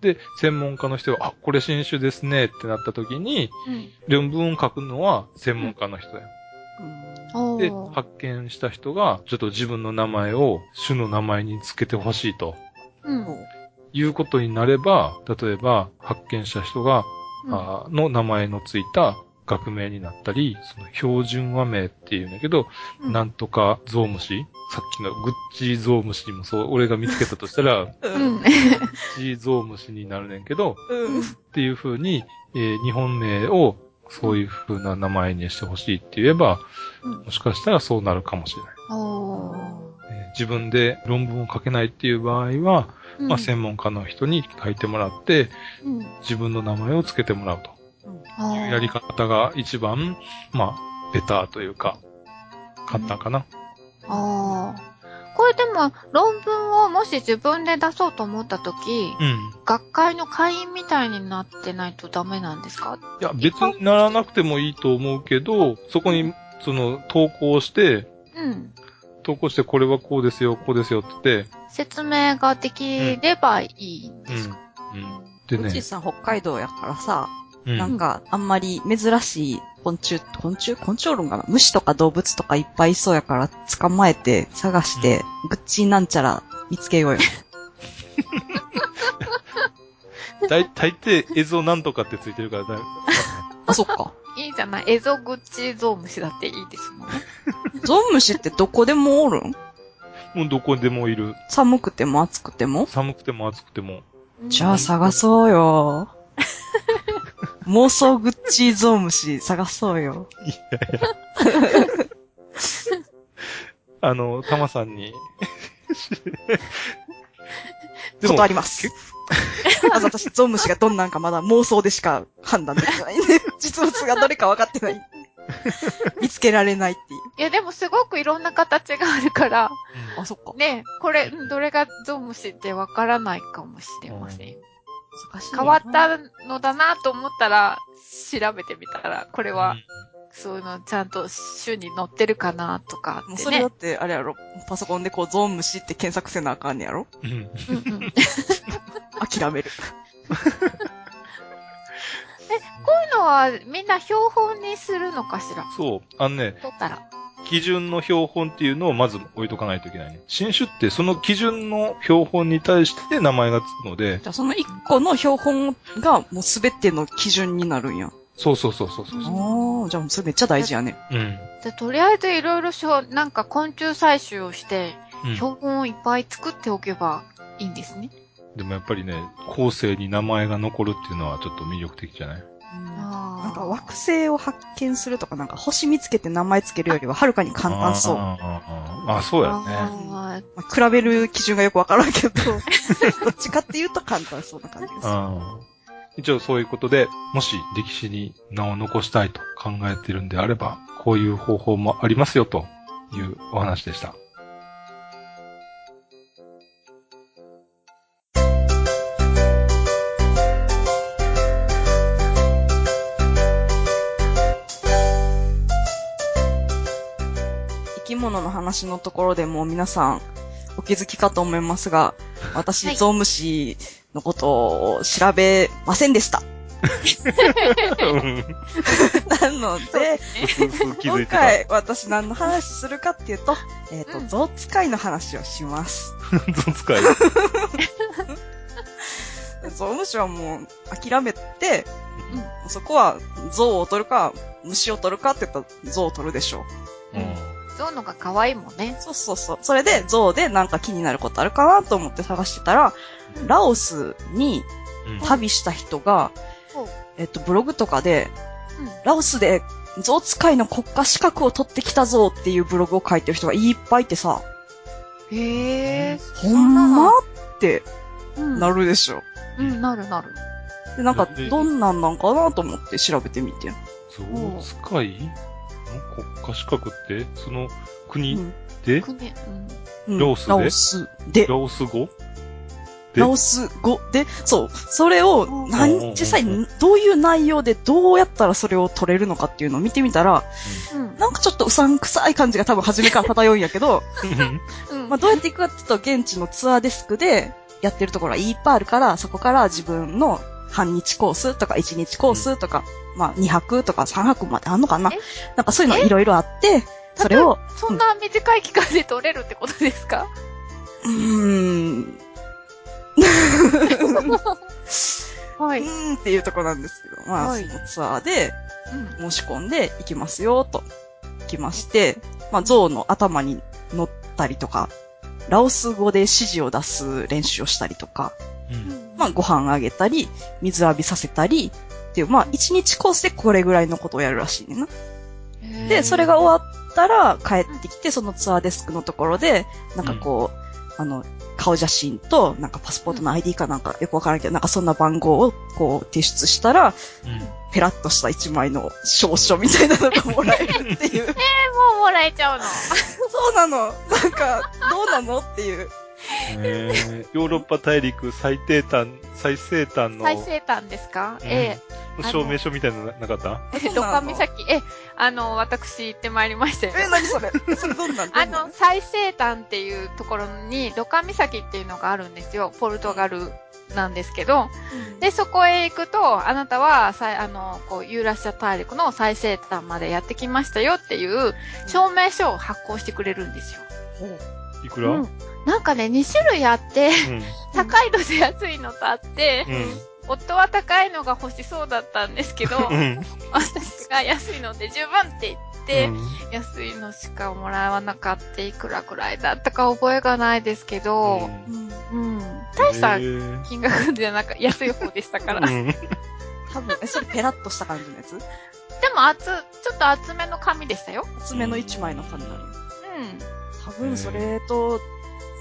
Speaker 2: で、専門家の人が、あ、これ新種ですねってなった時に、
Speaker 3: うん。
Speaker 2: 論文を書くのは専門家の人やん。
Speaker 1: うん
Speaker 2: で、発見した人が、ちょっと自分の名前を種の名前につけてほしいと
Speaker 3: うん。
Speaker 2: いうことになれば、例えば、発見した人が、
Speaker 3: うん
Speaker 2: あーの名前のついた学名になったり、その標準和名っていうんだけど、
Speaker 3: うん
Speaker 2: なんとかゾウムシさっきのグッチゾウムシもそう、俺が見つけたとしたら、グ。ッチゾウムシになるねんけど、
Speaker 1: うん。
Speaker 2: っていう風に、えー日本名をそういう風な名前にしてほしいって言えば、
Speaker 3: うん
Speaker 2: もしかしたらそうなるかもしれない。自分で論文を書けないっていう場合は、
Speaker 3: うん
Speaker 2: まあ専門家の人に書いてもらって、
Speaker 3: うん
Speaker 2: 自分の名前を付けてもらうと。
Speaker 3: あー
Speaker 2: やり方が一番、まあ、ベターというか、簡単かな。
Speaker 3: ああ。これでも、論文をもし自分で出そうと思ったとき、
Speaker 2: うん。
Speaker 3: 学会の会員みたいになってないとダメなんですか？
Speaker 2: いや、別にならなくてもいいと思うけど、そこに、その、投稿して、
Speaker 3: うん。
Speaker 2: 投稿してこれはこうですよ、こうですよって言って、
Speaker 3: 説明ができればいいんですか、
Speaker 2: うん。うん。でね
Speaker 1: うち、さん北海道やからさ、
Speaker 2: うん。
Speaker 1: なんか、あんまり珍しい昆虫、昆虫昆虫論かな虫とか動物とかいっぱいいそうやから、捕まえて、探して、グッチーなんちゃら見つけようよ。
Speaker 2: 大大抵、映像なんとかってついてるからだい、
Speaker 1: あ、そっか。
Speaker 3: いいじゃない。エゾグチゾウムシだっていいです。
Speaker 1: ゾウムシってどこでもおるん？
Speaker 2: もうどこでもいる。
Speaker 1: 寒くても暑くても？
Speaker 2: 寒くても暑くても。
Speaker 1: じゃあ探そうよ。妄想グッチーゾウムシ探そうよ。
Speaker 2: あの、タマさんに。
Speaker 1: 断、ります。私、ゾウムシがどんなんかまだ妄想でしか判断できないんで、実物がどれか分かってない。見つけられないっていう。
Speaker 3: いや、でもすごくいろんな形があるから、
Speaker 1: あ、そっか。
Speaker 3: ね、これ、うんどれがゾウムシってわからないかもしれません。
Speaker 1: 難しいな
Speaker 3: 変わったのだなと思ったら、調べてみたら、これ
Speaker 2: うん
Speaker 3: は、そういうのちゃんと種に載ってるかなとかってね
Speaker 1: もうそれだっ。て、あれやろ、パソコンでこう、ゾウムシって検索せなあかんねやろ
Speaker 2: うん。
Speaker 3: うんうん
Speaker 1: 諦める。
Speaker 3: こういうのはみんな標本にするのかしら？
Speaker 2: そう。あのね、
Speaker 3: 取ったら。
Speaker 2: 基準の標本っていうのをまず置いとかないといけないね。新種ってその基準の標本に対して名前がつくので、
Speaker 1: じゃあその一個の標本がもうすべての基準になるんや。
Speaker 2: そうそうそうそうそうう。
Speaker 1: ああ、じゃあもうそれめっちゃ大事やね。
Speaker 2: うん。
Speaker 3: じゃあとりあえずいろいろしょなんか昆虫採集をして、
Speaker 2: うん
Speaker 3: 標本をいっぱい作っておけばいいんですね。
Speaker 2: でもやっぱりね、後世に名前が残るっていうのはちょっと魅力的じゃない？
Speaker 1: なんか惑星を発見するとか、なんか星見つけて名前つけるよりははるかに簡単そう。
Speaker 2: あーあそうやね。
Speaker 1: まあ、比べる基準がよくわからんけど、どっちかっていうと簡単そうな感じです。
Speaker 2: うん一応そういうことで、もし歴史に名を残したいと考えてるんであれば、こういう方法もありますよというお話でした。
Speaker 1: 物の話のところでも皆さんお気づきかと思いますが、私、
Speaker 3: はい
Speaker 1: ゾウムシのことを調べませんでした。なので、今。回私何の話するかっていうと、えっ、と、
Speaker 3: うん
Speaker 1: ゾウ使いの話をします。
Speaker 2: ゾ使い。
Speaker 1: ゾウムシはもう諦めて、そこはゾウを取るか、虫を取るかって言ったらゾウを取るでしょう。
Speaker 2: うん
Speaker 3: ゾウのが可愛いもんね。
Speaker 1: そうそうそう。それで、ゾウでなんか気になることあるかなと思って探してたら、ラオスに
Speaker 2: うん
Speaker 1: 旅した人が、
Speaker 3: ほう
Speaker 1: えっと、ブログとかで、
Speaker 3: うん
Speaker 1: ラオスでゾウ使いの国家資格を取ってきたぞっていうブログを書いてる人がいっぱいいてさ、
Speaker 3: へえ。
Speaker 1: ほんま？って
Speaker 3: うん
Speaker 1: なるでしょ。
Speaker 3: うん、なるなる。
Speaker 1: で、なんか
Speaker 2: で、
Speaker 1: どんなんなんかなと思って調べてみて。
Speaker 2: ゾウ使い？の国家資格って、その
Speaker 1: う
Speaker 2: 国
Speaker 1: ん。
Speaker 2: で、
Speaker 3: くね、
Speaker 1: うん。
Speaker 2: ラオスで？
Speaker 1: ラオスで。
Speaker 2: ラ、オス語？で？
Speaker 1: ラオス語で、そう、それを
Speaker 3: うん、
Speaker 1: 何、実際にどういう内容でどうやったらそれを取れるのかっていうのを見てみたら、
Speaker 3: うん。うん。
Speaker 1: なんかちょっとうさんくさい感じが多分初めから漂うんやけど、
Speaker 3: うん。
Speaker 1: まあどうやっていくかっていうと、現地のツアーデスクでやってるところがいっぱいあるから、そこから自分の半日コースとか1日コースとか、まあ2泊とか3泊まであんのかな？
Speaker 3: え？
Speaker 1: なんかそういうのいろいろあって、それを、
Speaker 3: そんな短い期間で取れるってことですか？
Speaker 1: うーん、
Speaker 3: はい。
Speaker 1: うーんっていうとこなんですけど、まあ、
Speaker 3: はい
Speaker 1: そのツアーで
Speaker 3: うん。
Speaker 1: 申し込んで行きますよ、と。行きまして、まあ、象の頭に乗ったりとか、ラオス語で指示を出す練習をしたりとか、
Speaker 2: うん。
Speaker 1: まあ、ご飯あげたり、水浴びさせたり、っていう、まあ、一日コースでこれぐらいのことをやるらしいねんな。で、それが終わったら帰ってきて、そのツアーデスクのところで、なんかこう、あの、顔写真と、なんかパスポートの ID かなんかよくわからんけど、なんかそんな番号をこう提出したら、ペラッとした一枚の証書みたいなのがもらえるっていう。
Speaker 3: えー、もうもらえちゃうの？
Speaker 1: そうなの。なんか、どうなのっていう。
Speaker 2: えー、ヨーロッパ大陸最低端、最西端の。
Speaker 3: 最西端ですか、
Speaker 2: うん。
Speaker 3: え
Speaker 2: 証明書みたいなのななかった？
Speaker 3: えー、ロカ岬、え、あの、私行ってまいりましたよ。
Speaker 1: え、何それ？それどんな？ん ど
Speaker 3: あの、最西端っていうところに、ロカ岬っていうのがあるんですよ。ポルトガルなんですけど。で、そこへ行くと、あなたは、あの、こう、ユーラシア大陸の最西端までやってきましたよっていう証明書を発行してくれるんですよ。
Speaker 2: いくら？うん。
Speaker 3: うんなんかね、2種類あって、高いのと安いのとあって、夫は高いのが欲しそうだったんですけど、
Speaker 2: うん。うん。
Speaker 3: 私が安いので十分って言って、安いのしかもらわなかったいくらくらいだったか覚えがないですけど、
Speaker 1: うん。
Speaker 3: うん。大した金額じゃなく、安い方でしたから。で
Speaker 2: うん
Speaker 1: 多分、え、それペラッとした感じのやつ？
Speaker 3: も厚、ちょっと厚めの紙でしたよ。
Speaker 1: 厚めの一枚の紙なのよ。
Speaker 3: うん。
Speaker 1: 多分それと、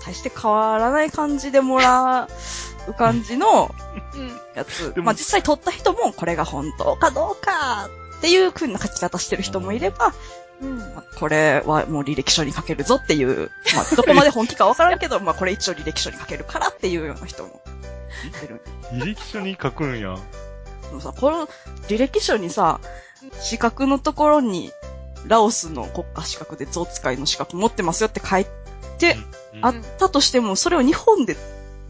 Speaker 1: 大して変わらない感じでもらう感じの
Speaker 3: うん。
Speaker 1: やつ。まあ実際撮った人もこれが本当かどうかっていう風な書き方してる人もいれば、
Speaker 3: うん。
Speaker 1: まあこれはもう履歴書に書けるぞっていう、まあどこまで本気かわからんけど、まあこれ一応履歴書に書けるからっていうような人もいてる。
Speaker 2: 履歴書に書くんや。
Speaker 1: でもさ、この履歴書にさ、資格のところに、ラオスの国家資格で象使いの資格持ってますよって書いて、
Speaker 2: うん
Speaker 1: あったとしても、それを日本で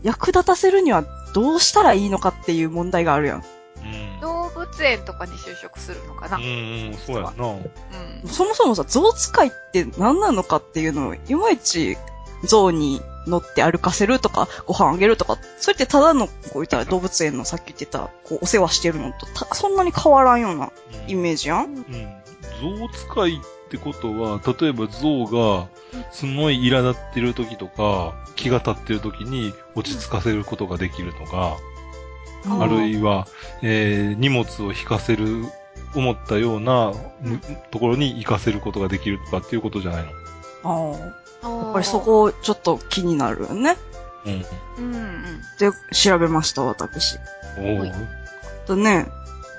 Speaker 1: 役立たせるにはどうしたらいいのかっていう問題があるやん。
Speaker 2: うん。
Speaker 3: 動物園とかに就職するのかな。
Speaker 2: うんうん、そうやな。
Speaker 3: うん。
Speaker 1: そもそもさ、象使いって何なのかっていうのを、いまいち象に乗って歩かせるとか、ご飯あげるとか、それってただの、こう言ったら動物園のさっき言ってた、こうお世話してるのとた、そんなに変わらんようなイメージやん
Speaker 2: うん。象使いってことは、例えば象が、すごい苛立ってる時とか、気が立ってる時に落ち着かせることができるとか、
Speaker 3: うん
Speaker 2: あるいは、えー、荷物を引かせる、思ったような、むところに行かせることができるとかっていうことじゃないの？
Speaker 1: ああ。
Speaker 3: や
Speaker 1: やっぱりそ。こちょっと気になるよね。
Speaker 2: うん。
Speaker 3: うんうん。
Speaker 1: で、調べました、私。
Speaker 2: おー
Speaker 1: とね、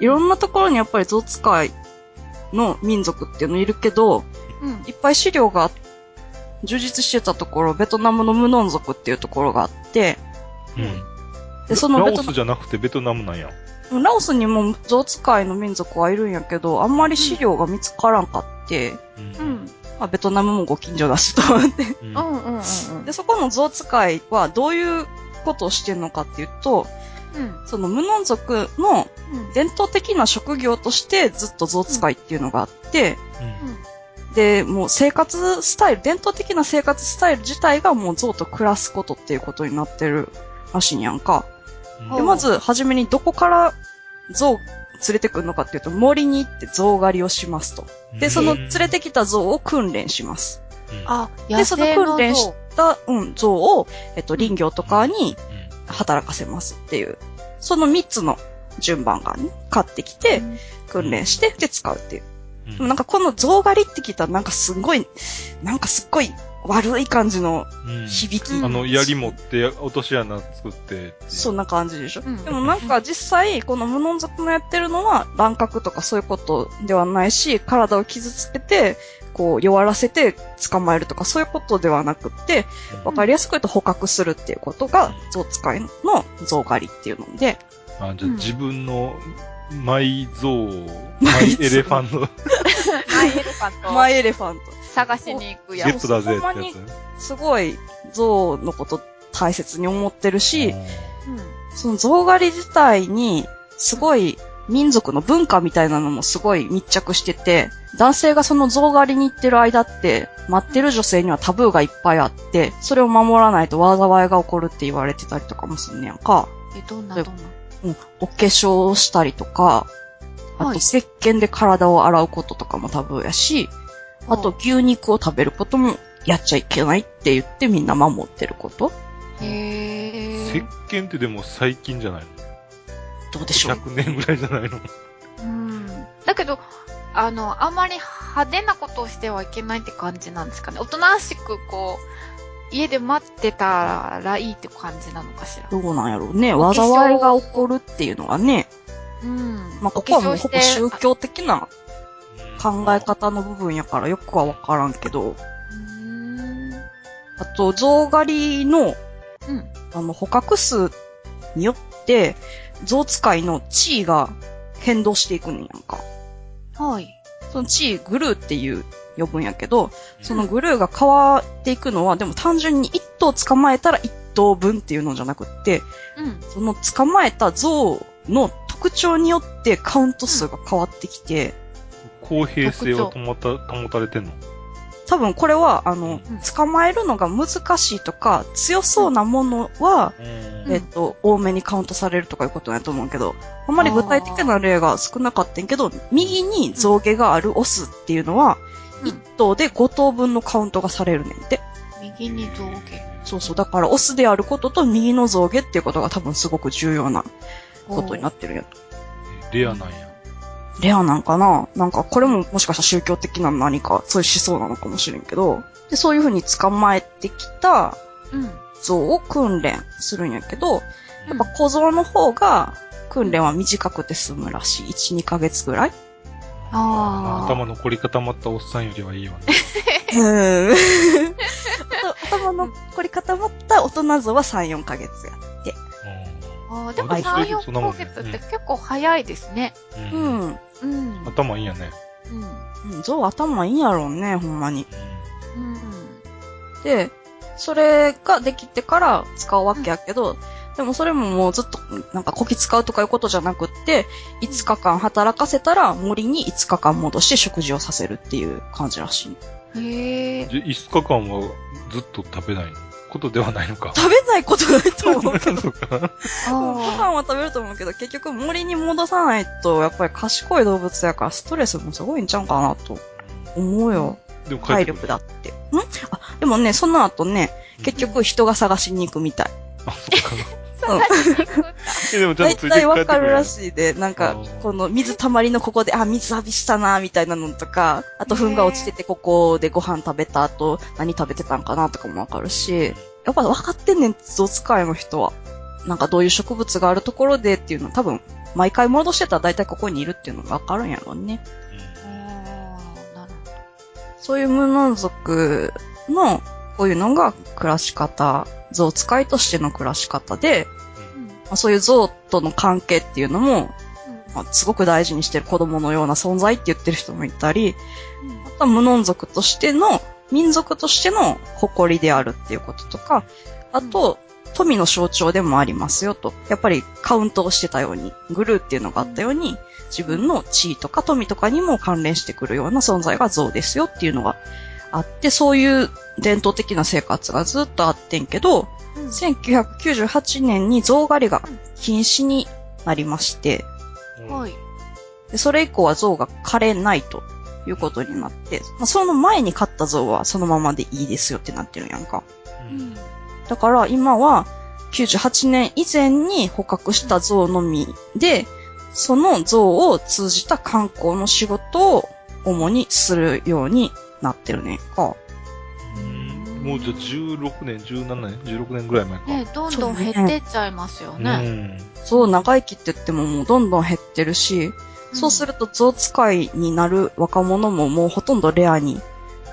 Speaker 1: いろんなところにやっぱり象使いの民族っていうのいるけど、
Speaker 3: うん。
Speaker 1: いっぱい資料が充実してたところ、ベトナムのムノン族っていうところがあって、
Speaker 2: うん。
Speaker 1: で、その
Speaker 2: ラオスじゃなくてベトナムなんや。
Speaker 1: ム、ラオスにも象使いの民族はいるんやけど、あんまり資料が見つからんかって、
Speaker 2: う。
Speaker 3: うんん。
Speaker 1: まあ、ベトナムもご近所だしと思って。
Speaker 2: うん
Speaker 3: うんうんうんうん。
Speaker 1: で、そこの象使いはどういうことをしてんのかっていうと、
Speaker 3: うん。
Speaker 1: そのムノン族の
Speaker 3: うん。
Speaker 1: 伝統的な職業としてずっと象使いっていうのがあって、
Speaker 2: うん
Speaker 1: で、もう生活スタイル、伝統的な生活スタイル自体がもう象と暮らすことっていうことになってるらしいんやんか。
Speaker 2: うん
Speaker 1: で、まず、はじめにどこから象連れてくるのかっていうと、森に行って象狩りをしますと。で、その連れてきた象を訓練します。
Speaker 2: うん
Speaker 3: あ、
Speaker 1: で、
Speaker 3: 野
Speaker 1: その訓練し
Speaker 3: 象。
Speaker 1: た、うん、象を、えっと、林業とかに働かせますっていう。その3つの順番がね、買ってきて、訓練して、で、使うっていう。
Speaker 2: うん
Speaker 1: でもなんかこの象狩りって聞いたらなんかすごい、なんかすっごい悪い感じの
Speaker 2: うん
Speaker 1: 響き。
Speaker 3: うん
Speaker 2: あの、槍持って落とし穴作って。
Speaker 1: そんな感じでしょ？
Speaker 3: うん
Speaker 1: でもなんか実際、この無能族のやってるのは乱獲とかそういうことではないし、体を傷つけて、こう弱らせて捕まえるとかそういうことではなくって、わかりやすく言うと捕獲するっていうことが象使いの象狩りっていうので、
Speaker 2: あ、じゃあ
Speaker 3: うん
Speaker 2: 自分のマイゾウ、マイエレファント
Speaker 1: my elephant my elephant。
Speaker 3: 探しに行くやつ。
Speaker 2: ゲットだぜってやつ。
Speaker 1: すごい象のこと大切に思ってるし、
Speaker 3: うん。
Speaker 1: その象狩り自体に、すごい民族の文化みたいなのもすごい密着してて、男性がその象狩りに行ってる間って、待ってる女性にはタブーがいっぱいあって、それを守らないと災いが起こるって言われてたりとかもすんねやんか。
Speaker 3: え、どんな
Speaker 1: で
Speaker 3: どんな？
Speaker 1: うん、お化粧をしたりとか、あ
Speaker 3: はい
Speaker 1: と石鹸で体を洗うこととかもタブーやし、あと牛肉を食べることもやっちゃいけないって言ってみんな守ってること
Speaker 3: へ
Speaker 2: 石
Speaker 3: ー。
Speaker 2: 鹸ってでも最近じゃないの？
Speaker 1: どうでしょう
Speaker 2: ?100 年ぐらいじゃないの？
Speaker 3: うん。だけど、あの、あんまり派手なことをしてはいけないって感じなんですかね。おとなしくこう、家で待ってたらいいって感じなのかしら。
Speaker 1: どうなんやろうね。災いが起こるっていうのがね、
Speaker 3: うん。
Speaker 1: まあ、ここはもうほぼ宗教的な考え方の部分やからよくはわからんけど、
Speaker 3: うーん。
Speaker 1: あと、象狩りの、
Speaker 3: うん。
Speaker 1: あの、捕獲数によって、象使いの地位が変動していくねんやんか。
Speaker 3: はい。
Speaker 1: その地位、グルーっていう呼ぶんやけど、そのグルーが変わっていくのは、でも単純に一頭捕まえたら一頭分っていうのじゃなくって、
Speaker 3: うん。
Speaker 1: その捕まえた象の特徴によってカウント数が変わってきて、
Speaker 2: 公平性は保た保たれてんの？
Speaker 1: 多分これは、あの
Speaker 3: うん、
Speaker 1: 捕まえるのが難しいとか、強そうなものは、
Speaker 3: うん
Speaker 1: えっと、多めにカウントされるとかいうことなんやと思うけど、あんまり具体的な例が少なかったんやけど、右に象牙があるオスっていうのは、
Speaker 3: うん
Speaker 1: 1頭で5頭分のカウントがされるねんて。
Speaker 3: 右に象牙。
Speaker 1: そうそう。だから、オスであることと右の象牙っていうことが多分すごく重要なことになってるんやと。
Speaker 2: レアなんや。
Speaker 1: レアなんかな？なんか、これももしかしたら宗教的な何か、そういう思想なのかもしれんけど、で、そういう風に捕まえてきた
Speaker 3: うん。
Speaker 1: 象を訓練するんやけど、やっぱ小僧の方が訓練は短くて済むらしい。1、2ヶ月ぐらい。
Speaker 3: ああ。
Speaker 2: 頭の凝り固まったおっさんよりはいいわね。
Speaker 1: うん。頭の凝り固まった大人像は3、4ヶ月や。
Speaker 3: あーでも
Speaker 1: はい
Speaker 3: 3、4
Speaker 2: そんなもんね
Speaker 3: ヶ月って結構早いですね。
Speaker 2: う。
Speaker 1: うんん。
Speaker 3: うん。
Speaker 2: 頭いいんやね。
Speaker 3: うん。
Speaker 1: うん象頭いいんやろうね、ほんまに。
Speaker 3: うん。
Speaker 1: で、それができてから使うわけやけど、でもそれももうずっと、なんかこき使うとかいうことじゃなくって、5日間働かせたら森に5日間戻して食事をさせるっていう感じらしい。
Speaker 3: へえ。
Speaker 2: じゃ5日間はずっと食べないことではないのか。
Speaker 1: 食べないことないと思うけど。
Speaker 2: そうか。
Speaker 1: ご
Speaker 3: あ
Speaker 1: 飯は食べると思うけど、結局森に戻さないと、やっぱり賢い動物やからストレスもすごいんちゃうかなと思うよ。
Speaker 2: でも帰
Speaker 1: 体力だって。ん？あ、でもね、その後ね、結局人が探しに行くみたい。
Speaker 2: あ、そっか。でもちゃん
Speaker 1: 大
Speaker 2: とついて帰ってくる。
Speaker 1: 体わかるらしいで、なんかこの水たまりのここで、あ、水浴びしたな、みたいなのとか、あと糞が落ちててここでご飯食べた後、何食べてたんかなとかもわかるし、やっぱ分かってんねん、象使いの人は。なんかどういう植物があるところでっていうの多分、毎回戻してたら大体ここにいるっていうのがわかるんやろうね。そういう無能族の、こういうのが暮らし方、象使いとしての暮らし方で。まあ、そういう象との関係っていうのも、まあ、すごく大事にしてる子供のような存在って言ってる人もいたり、あとは無能族としての、民族としての誇りであるっていうこととか、あと、富の象徴でもありますよと。やっぱりカウントをしてたように、グルーっていうのがあったように、自分の地位とか富とかにも関連してくるような存在が象ですよっていうのがあって、そういう伝統的な生活がずっとあってんけど、
Speaker 3: うん。
Speaker 1: 1998年に象狩りが禁止になりまして、
Speaker 2: うん
Speaker 3: はい。
Speaker 1: でそれ以降は象が枯れないということになって、まあ、その前に飼った象はそのままでいいですよってなってるやんか。
Speaker 2: う
Speaker 3: うんん。
Speaker 1: だから今は98年以前に捕獲した象のみで、その象を通じた観光の仕事を主にするようになってるねんか。
Speaker 2: うんもうじゃあ16年、17年、16年ぐらい前か。
Speaker 3: ねどんどん減ってっちゃいますよ
Speaker 2: う
Speaker 3: ね。
Speaker 2: ん。
Speaker 1: そう、長生きって言ってももうどんどん減ってるし、そうすると象使いになる若者ももうほとんどレアに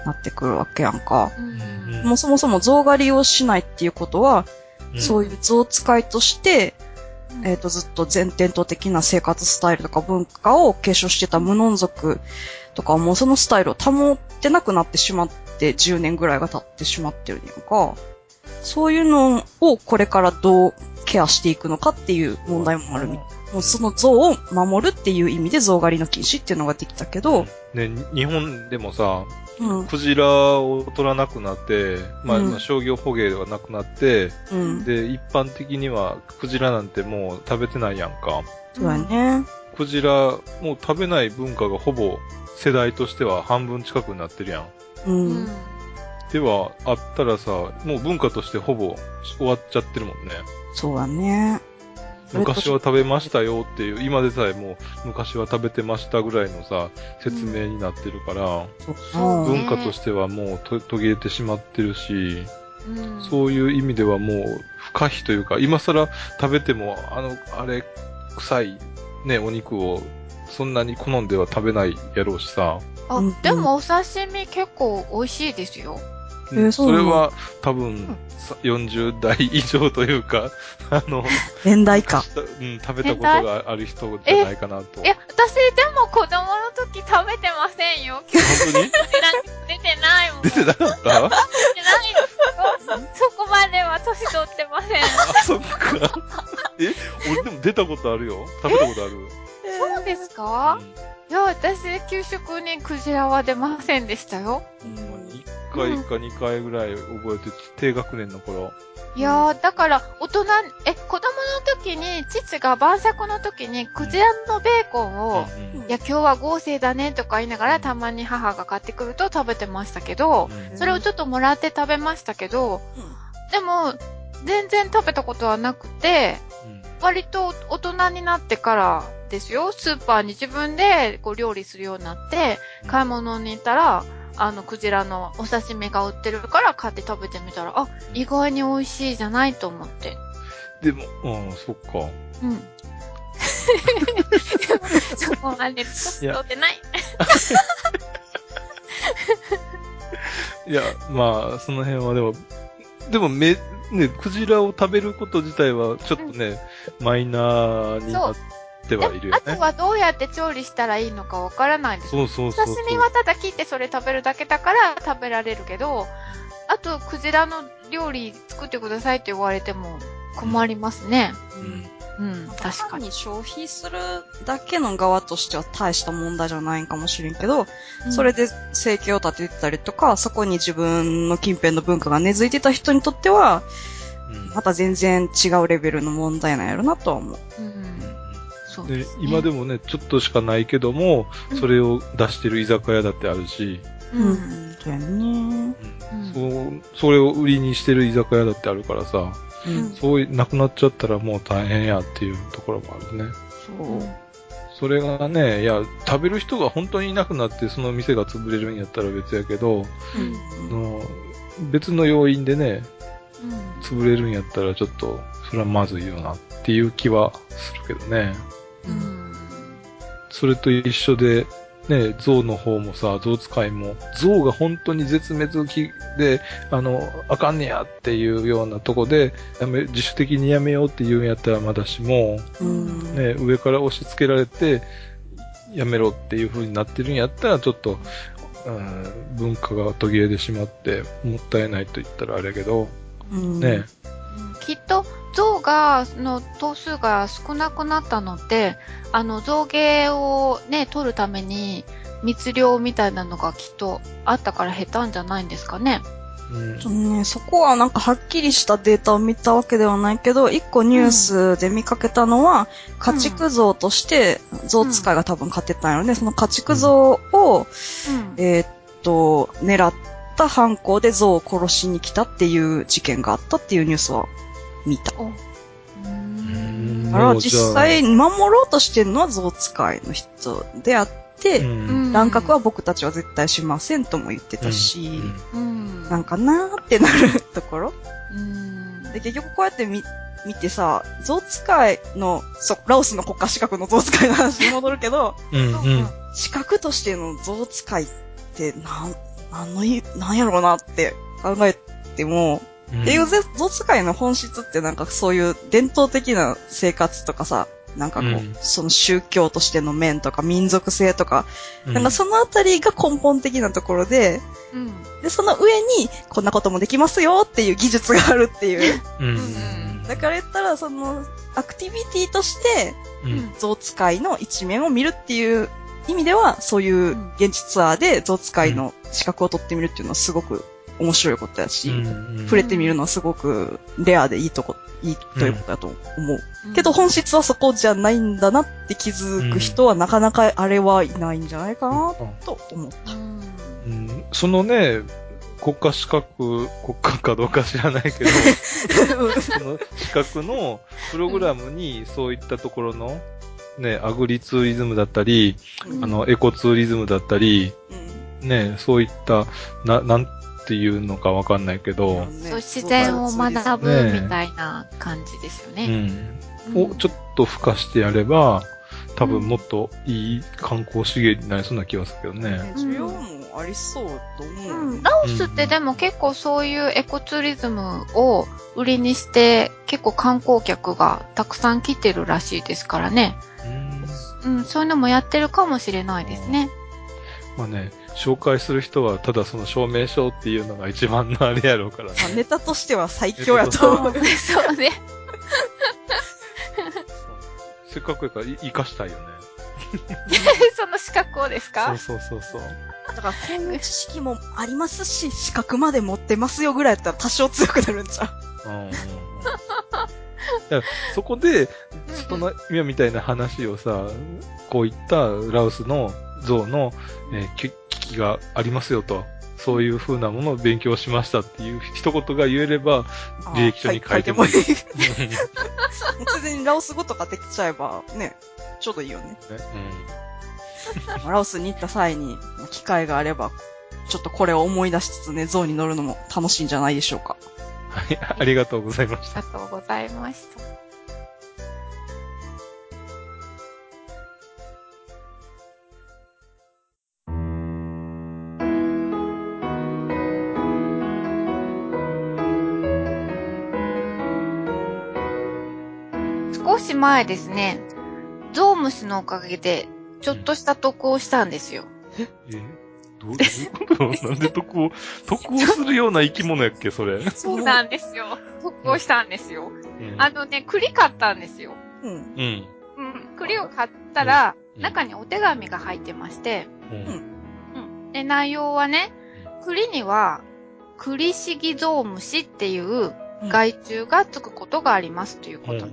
Speaker 1: なってくるわけやんか。
Speaker 3: うん。
Speaker 2: うん
Speaker 1: もうそもそも象狩りをしないっていうことは、
Speaker 2: うん
Speaker 1: そういう象使いとして、
Speaker 3: うん
Speaker 1: えっ、と、ずっと全伝統的な生活スタイルとか文化を継承してた無能族とかはもうそのスタイルを保ってなくなってしまって10年ぐらいが経ってしまってるんやんか。そういうのをこれからどうケアしていくのかっていう問題もあるみたい。もうその象を守るっていう意味で象狩りの禁止っていうのができたけど、
Speaker 2: ね、日本でもさ、
Speaker 1: うん。
Speaker 2: クジラを取らなくなって、まあ、
Speaker 1: うん
Speaker 2: まあ商業捕鯨がなくなって、
Speaker 1: うん。
Speaker 2: で、一般的にはクジラなんてもう食べてないやんか。
Speaker 1: そうやね。
Speaker 2: クジラ、もう食べない文化がほぼ世代としては半分近くになってるやん。
Speaker 1: う。
Speaker 3: うんん。
Speaker 2: では、あったらさ、もう文化としてほぼ終わっちゃってるもんね。
Speaker 1: そうやね。
Speaker 2: 昔は食べましたよっていう、今でさえもう昔は食べてましたぐらいのさ、説明になってるから、
Speaker 1: そう
Speaker 3: ね
Speaker 2: 文化としてはもうと途切れてしまってるし、
Speaker 3: うん
Speaker 2: そういう意味ではもう不可避というか、今更食べても、あの、あれ、臭いね、お肉をそんなに好んでは食べないやろうしさ。
Speaker 3: あ
Speaker 1: うん、
Speaker 3: でもお刺身結構美味しいですよ。
Speaker 1: えーそ
Speaker 2: れは多分、さ40代以上というか、あの、
Speaker 1: 年代か。
Speaker 2: うん、食べたことがある人じゃないかなと。
Speaker 3: いや、私でも子供の時食べてませんよ。
Speaker 2: 本当に？
Speaker 3: こちらに出てないもん。
Speaker 2: 出てなかった？
Speaker 3: 出てないですよ。そこまでは年取ってません。
Speaker 2: あ、そっか。え俺でも出たことあるよ。食べたことある？
Speaker 3: ですか、いや、私、給食にクジラは出ませんでしたよ。
Speaker 2: うん。1回か2回ぐらい覚えて、低学年の頃。
Speaker 3: いやー、だから、大人、え、子供の時に、父が晩酌の時に、クジラのベーコンを、
Speaker 2: うん
Speaker 3: いや、今日は合成だねとか言いながら、たまに母が買ってくると食べてましたけど、
Speaker 2: うん。
Speaker 3: それをちょっともらって食べましたけど、でも、全然食べたことはなくて、割と大人になってからですよ。スーパーに自分でこう料理するようになって、買い物に行ったら、あの、クジラのお刺身が売ってるから買って食べてみたら、あ、意外に美味しいじゃないと思って。
Speaker 2: でも、うん、そっか。
Speaker 3: うん。そこまで年取ってない。
Speaker 2: いや、まあ、その辺はでも、でもめ、ね、クジラを食べること自体は、ちょっとね、マイナーになってはいるよね。
Speaker 3: あとはどうやって調理したらいいのかわからないんです
Speaker 2: そうそうそうそう。
Speaker 3: 刺身はただ切ってそれ食べるだけだから食べられるけど、あと、クジラの料理作ってくださいって言われても困りますね。
Speaker 2: うん。
Speaker 3: うん、確かに。
Speaker 1: 消費するだけの側としては大した問題じゃないんかもしれんけど、それで生計を立ててたりとか、そこに自分の近辺の文化が根付いてた人にとっては、
Speaker 2: うん
Speaker 1: また全然違うレベルの問題なんやろなとは思う。
Speaker 3: うん、そう
Speaker 2: で
Speaker 3: ね。
Speaker 2: 今でもね、ちょっとしかないけども、それを出してる居酒屋だってあるし、
Speaker 3: うん。
Speaker 1: ん。そうやね。
Speaker 3: うん
Speaker 2: そう、それを売りにしてる居酒屋だってあるからさ、
Speaker 1: うん。
Speaker 2: そういう、なくなっちゃったらもう大変やっていうところもあるね。
Speaker 1: そう。
Speaker 2: それがね、いや、食べる人が本当にいなくなってその店が潰れるんやったら別やけど、
Speaker 1: うん
Speaker 2: あの別の要因でね、
Speaker 3: うん
Speaker 2: 潰れるんやったらちょっと、それはまずいよなっていう気はするけどね。
Speaker 3: うん
Speaker 2: それと一緒で、ね、象の方もさ、象使いも、象が本当に絶滅危で、あの、あかんねやっていうようなとこで、やめ、自主的にやめようっていうんやったらまだしも、
Speaker 1: うん。
Speaker 2: ね、上から押し付けられて、やめろっていう風になってるんやったら、ちょっと、うん、文化が途切れてしまって、もったいないと言ったらあれやけど、
Speaker 1: うん。
Speaker 2: ね、
Speaker 3: うんきっと、象が、の頭数が少なくなったのって、あの、象牙をね、取るために、密漁みたいなのがきっとあったから減ったんじゃないんですかね。
Speaker 2: うん
Speaker 1: ちょっとね、そこはなんかはっきりしたデータを見たわけではないけど、一個ニュースで見かけたのは、家畜像として、象使いが多分買ってたんやろね。その家畜像を、
Speaker 3: うん。
Speaker 1: えーっと、狙った犯行で象を殺しに来たっていう事件があったっていうニュースは見た。だから実際守ろうとしてるのは象使いの人であって、
Speaker 2: うん
Speaker 1: 乱獲は僕たちは絶対しませんとも言ってたし、
Speaker 3: うん。
Speaker 1: なんかなーってなるところ。
Speaker 3: うん。
Speaker 1: で、結局こうやって見、見てさ、象使いの、そう、ラオスの国家資格の象使いの話に戻るけど、
Speaker 2: うん、うん。
Speaker 1: 資格としての象使いって、なん、なんのい、なんやろうなって考えても、
Speaker 2: うん
Speaker 1: っていうぜ象使いの本質ってなんかそういう伝統的な生活とかさ、なんかこう、
Speaker 2: うん。
Speaker 1: その宗教としての面とか民族性とか、
Speaker 2: うん。
Speaker 1: なんかそのあたりが根本的なところで、
Speaker 3: うん。
Speaker 1: で、その上にこんなこともできますよっていう技術があるっていう。だから言ったら、その、アクティビティとして、
Speaker 2: うん。
Speaker 1: 象使いの一面を見るっていう意味では、そういう現地ツアーで象使いの資格を取ってみるっていうのはすごく面白いことやし、触れてみるのはすごくレアでいいとこ、いいということだと思う。
Speaker 3: うん。
Speaker 1: けど本質はそこじゃないんだなって気づく人はなかなかあれはいないんじゃないかなと思った。
Speaker 3: うん
Speaker 2: うん。そのね、国家資格、国家かどうか知らないけど、その資格のプログラムにそういったところの、ね、アグリツーリズムだったり、
Speaker 1: うん。
Speaker 2: あの、エコツーリズムだったり、
Speaker 1: うん。
Speaker 2: ね、そういった、な、なんていうのかわかんないけど、
Speaker 3: そう自然を学ぶみたいな感じですよ
Speaker 2: う
Speaker 3: ね。
Speaker 2: ん。をちょっと付加してやれば、多分もっといい観光資源になりそうな気がするけどね。
Speaker 1: 需要もありそうと思う。
Speaker 3: うん、ラオスってでも結構そういうエコツーリズムを売りにして結構観光客がたくさん来てるらしいですからね。
Speaker 2: うん
Speaker 3: うん、そういうのもやってるかもしれないですね。
Speaker 2: まあね、紹介する人はただその証明書っていうのが一番のあれやろうからね。
Speaker 1: まあネタとしては最強やと思う。
Speaker 3: そうね。
Speaker 2: せっかくやからい生かしたいよね。
Speaker 3: その資格をですか？
Speaker 2: そうそうそうそう。
Speaker 1: だから、こういう知識もありますし、資格まで持ってますよぐらいやったら多少強くなるんちゃう
Speaker 2: うんうんうんいやそこで、その今みたいな話をさ、こういったラオスの像の、えーがありますよと。そういう風なものを勉強しましたっていう一言が言えれば、履歴書に書いてもいい。
Speaker 1: 書いてもいい。もうついでにラオス語とかできちゃえば、ね、ちょうどいいよね。
Speaker 2: ね
Speaker 1: ラオスに行った際に、まあ機会があれば、ちょっとこれを思い出しつつね、像に乗るのも楽しいんじゃないでしょうか。
Speaker 2: はい、ありがとうございました。
Speaker 3: ありがとうございました。前ですね、ゾウムシのおかげで、ちょっとした得をしたんですよ。
Speaker 2: えどうどういうことなんで得を、得をするような生き物やっけ、それ。
Speaker 3: そうなんですよ。得をしたんですよ。
Speaker 2: うん
Speaker 3: あのね、栗買ったんですよ。
Speaker 1: うん。
Speaker 2: うん。
Speaker 3: うん。栗を買ったら、
Speaker 2: うん
Speaker 3: 中にお手紙が入ってまして、
Speaker 2: うん。
Speaker 3: うん。で、内容はね、栗には、栗シギゾウムシっていう害虫がつくことがありますということ。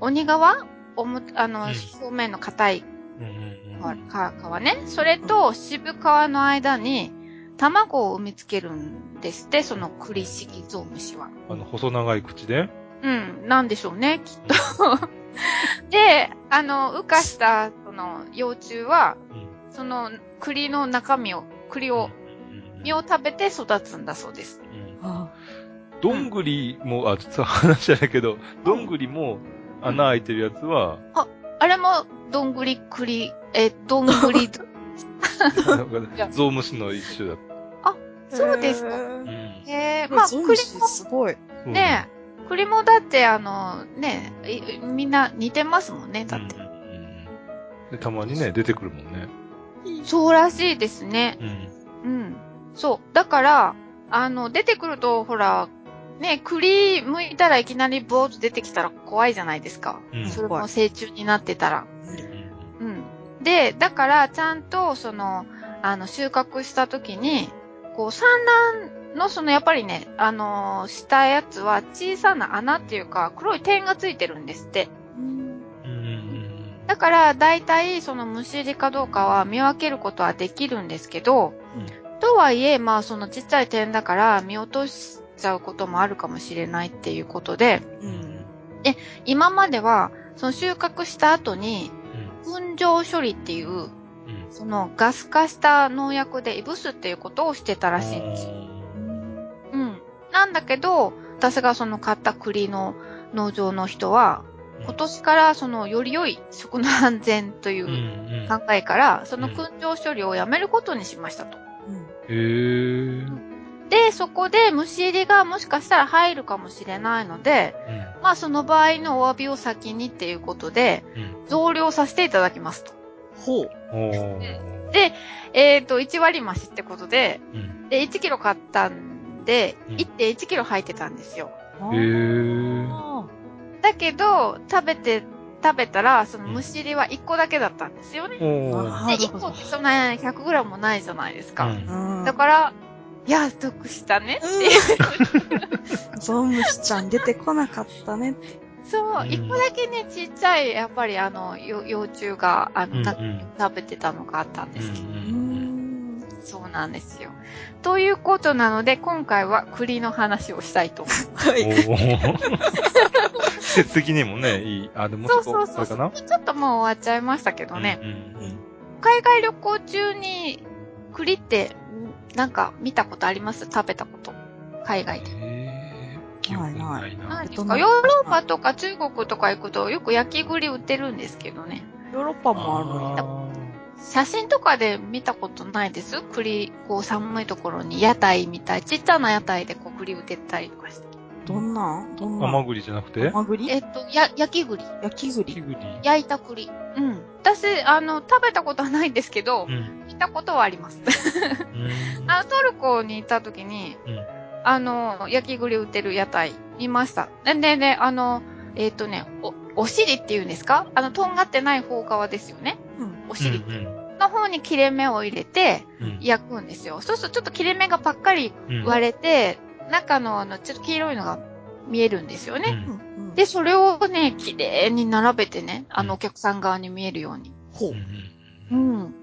Speaker 3: 鬼側？おも、あの、
Speaker 2: うん
Speaker 3: 表面の硬い
Speaker 2: うん
Speaker 3: 皮皮ね。それと渋皮の間に卵を産みつけるんですって、その栗シギゾウムシは。
Speaker 2: あの、細長い口で？
Speaker 3: うん、なんでしょうね、きっと。で、あの、孵化した、その、幼虫は、
Speaker 2: うん
Speaker 3: その、栗の中身を、栗を、実を食べて育つんだそうです。
Speaker 2: うん
Speaker 1: あ
Speaker 2: どんぐりも、あ、実は話じゃないけど、どんぐりも穴開いてるやつは、
Speaker 3: あれも、どんぐり栗、え、どんぐり、
Speaker 2: ゾウムシの一種だっ
Speaker 3: そうですか
Speaker 1: へ
Speaker 3: え、まあ、栗も、
Speaker 1: すごい。
Speaker 2: うん
Speaker 3: ねえ、栗もだって、あの、ねいみんな似てますもんね、だって。
Speaker 2: でたまにね、出てくるもんね。
Speaker 3: そうらしいですね。
Speaker 2: うん。
Speaker 3: うん。そう。だから、あの、出てくると、ほら、ね、栗剥いたらいきなりボーッと出てきたら怖いじゃないですか。
Speaker 2: うん
Speaker 3: それも成虫になってたら。うん。で、だから、ちゃんと、その、あの、収穫した時に、こう、産卵の、その、やっぱりね、あのーしたやつは、小さな穴っていうか、黒い点がついてるんですって。
Speaker 2: うんうん
Speaker 3: だから、大体、その、虫入りかどうかは見分けることはできるんですけど、とはいえ、まあ、そのちっちゃい点だから、見落としちゃうこともあるかもしれないっていうことで、
Speaker 1: うん。
Speaker 3: 今までは、その収穫した後に、
Speaker 2: うん
Speaker 3: 粉状処理っていう、
Speaker 2: うん
Speaker 3: そのガス化した農薬でいぶすっていうことをしてたらしいんですよ。うん。なんだけど、私がその買った栗の農場の人は、今年からそのより良い食の安全とい
Speaker 2: うんう
Speaker 3: うん考えから、その粉状処理をやめることにしましたと。
Speaker 2: へー
Speaker 3: で、そこで虫入りがもしかしたら入るかもしれないので、まあその場合のお詫びを先にっていうことで、
Speaker 2: うん。
Speaker 3: 増量させていただきますと。
Speaker 1: ほう。
Speaker 3: で、えっ、と、1割増しってことで、
Speaker 2: うん。
Speaker 3: で、1キロ買ったんで、
Speaker 2: うん。
Speaker 3: 1.1キロ入ってたんですよ。
Speaker 2: へ
Speaker 3: だけど、食べて食べたら、そのむしりは1個だけだったんですよね。で、1
Speaker 1: なるほど。
Speaker 3: 個ってそんな 100g もないじゃないですか。
Speaker 2: うん。
Speaker 1: うん。
Speaker 3: だから、いや、得したねっていう。
Speaker 1: ゾウムシちゃん出てこなかったね。
Speaker 3: そう、
Speaker 2: うん
Speaker 3: 一個だけね、ちっちゃい、やっぱりあの、よ幼虫が、あの、な
Speaker 2: うんうん
Speaker 3: 食べてたのがあったんですけど。そうなんですよ。ということなので、今回は栗の話をしたいと思います。
Speaker 1: はい。
Speaker 2: 的にもね、いい。あ、でも
Speaker 3: そうそうそう。
Speaker 2: それかな？
Speaker 3: ちょっともう終わっちゃいましたけどね。
Speaker 2: うんうん
Speaker 3: 海外旅行中に栗って、んなんか見たことあります？食べたこと。海外で。
Speaker 2: えー、記憶にないな。
Speaker 3: ないでか？ヨーロッパとか中国とか行くとよく焼き栗売ってるんですけどね。
Speaker 1: ヨーロッパもあるん
Speaker 3: 写真とかで見たことないです？栗、こう寒いところに屋台みたい、ちっちゃな屋台でこう栗売ってたりとかして。
Speaker 1: どんな？んどんな？ん
Speaker 2: 甘栗じゃなくて？
Speaker 1: 甘栗？
Speaker 3: えっと、や、焼き栗。
Speaker 1: 焼き栗。
Speaker 2: 焼き栗。
Speaker 3: 焼いた栗。うん。私、あの、食べたことはないんですけど
Speaker 2: う、ん。
Speaker 3: 見たことはあります。
Speaker 2: うん
Speaker 3: あの、トルコに行った時に、
Speaker 2: うん
Speaker 3: あの、焼き栗売ってる屋台、見ました。で、で、で、あの、えっ、とね、お、お尻っていうんですか？あの、とんがってない方側ですよね。
Speaker 1: うん。
Speaker 3: お尻
Speaker 2: うん
Speaker 3: の方に切れ目を入れて
Speaker 2: うん
Speaker 3: 焼くんですよ。そうするとちょっと切れ目がパッカリ
Speaker 2: うん
Speaker 3: 割れて、中のあの、ちょっと黄色いのが見えるんですよ
Speaker 2: う
Speaker 3: ね。
Speaker 2: ん
Speaker 1: うん。
Speaker 3: で、それをね、綺麗に並べてね、あの、お客さん側に見えるように。
Speaker 1: ほう
Speaker 2: う。ん
Speaker 3: うん。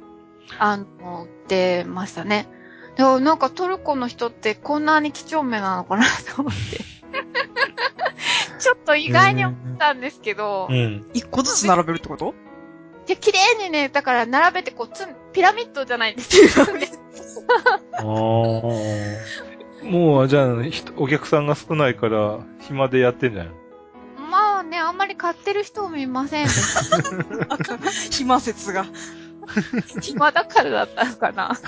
Speaker 3: あの、売ってましたね。でもなんかトルコの人ってこんなに几帳面なのかなと思って。ちょっと意外に思ったんですけど、い
Speaker 2: うん。
Speaker 1: 一個ずつ並べるってこと？
Speaker 3: や、綺麗にね、だから並べてこう、つん、ピラミッドじゃないんですよ。
Speaker 2: ああ。もう、じゃあ、お客さんが少ないから、暇でやってんじゃん。
Speaker 3: まあね、あんまり買ってる人を見ませんでした。
Speaker 1: 暇説が。
Speaker 3: 暇だからだったのかな。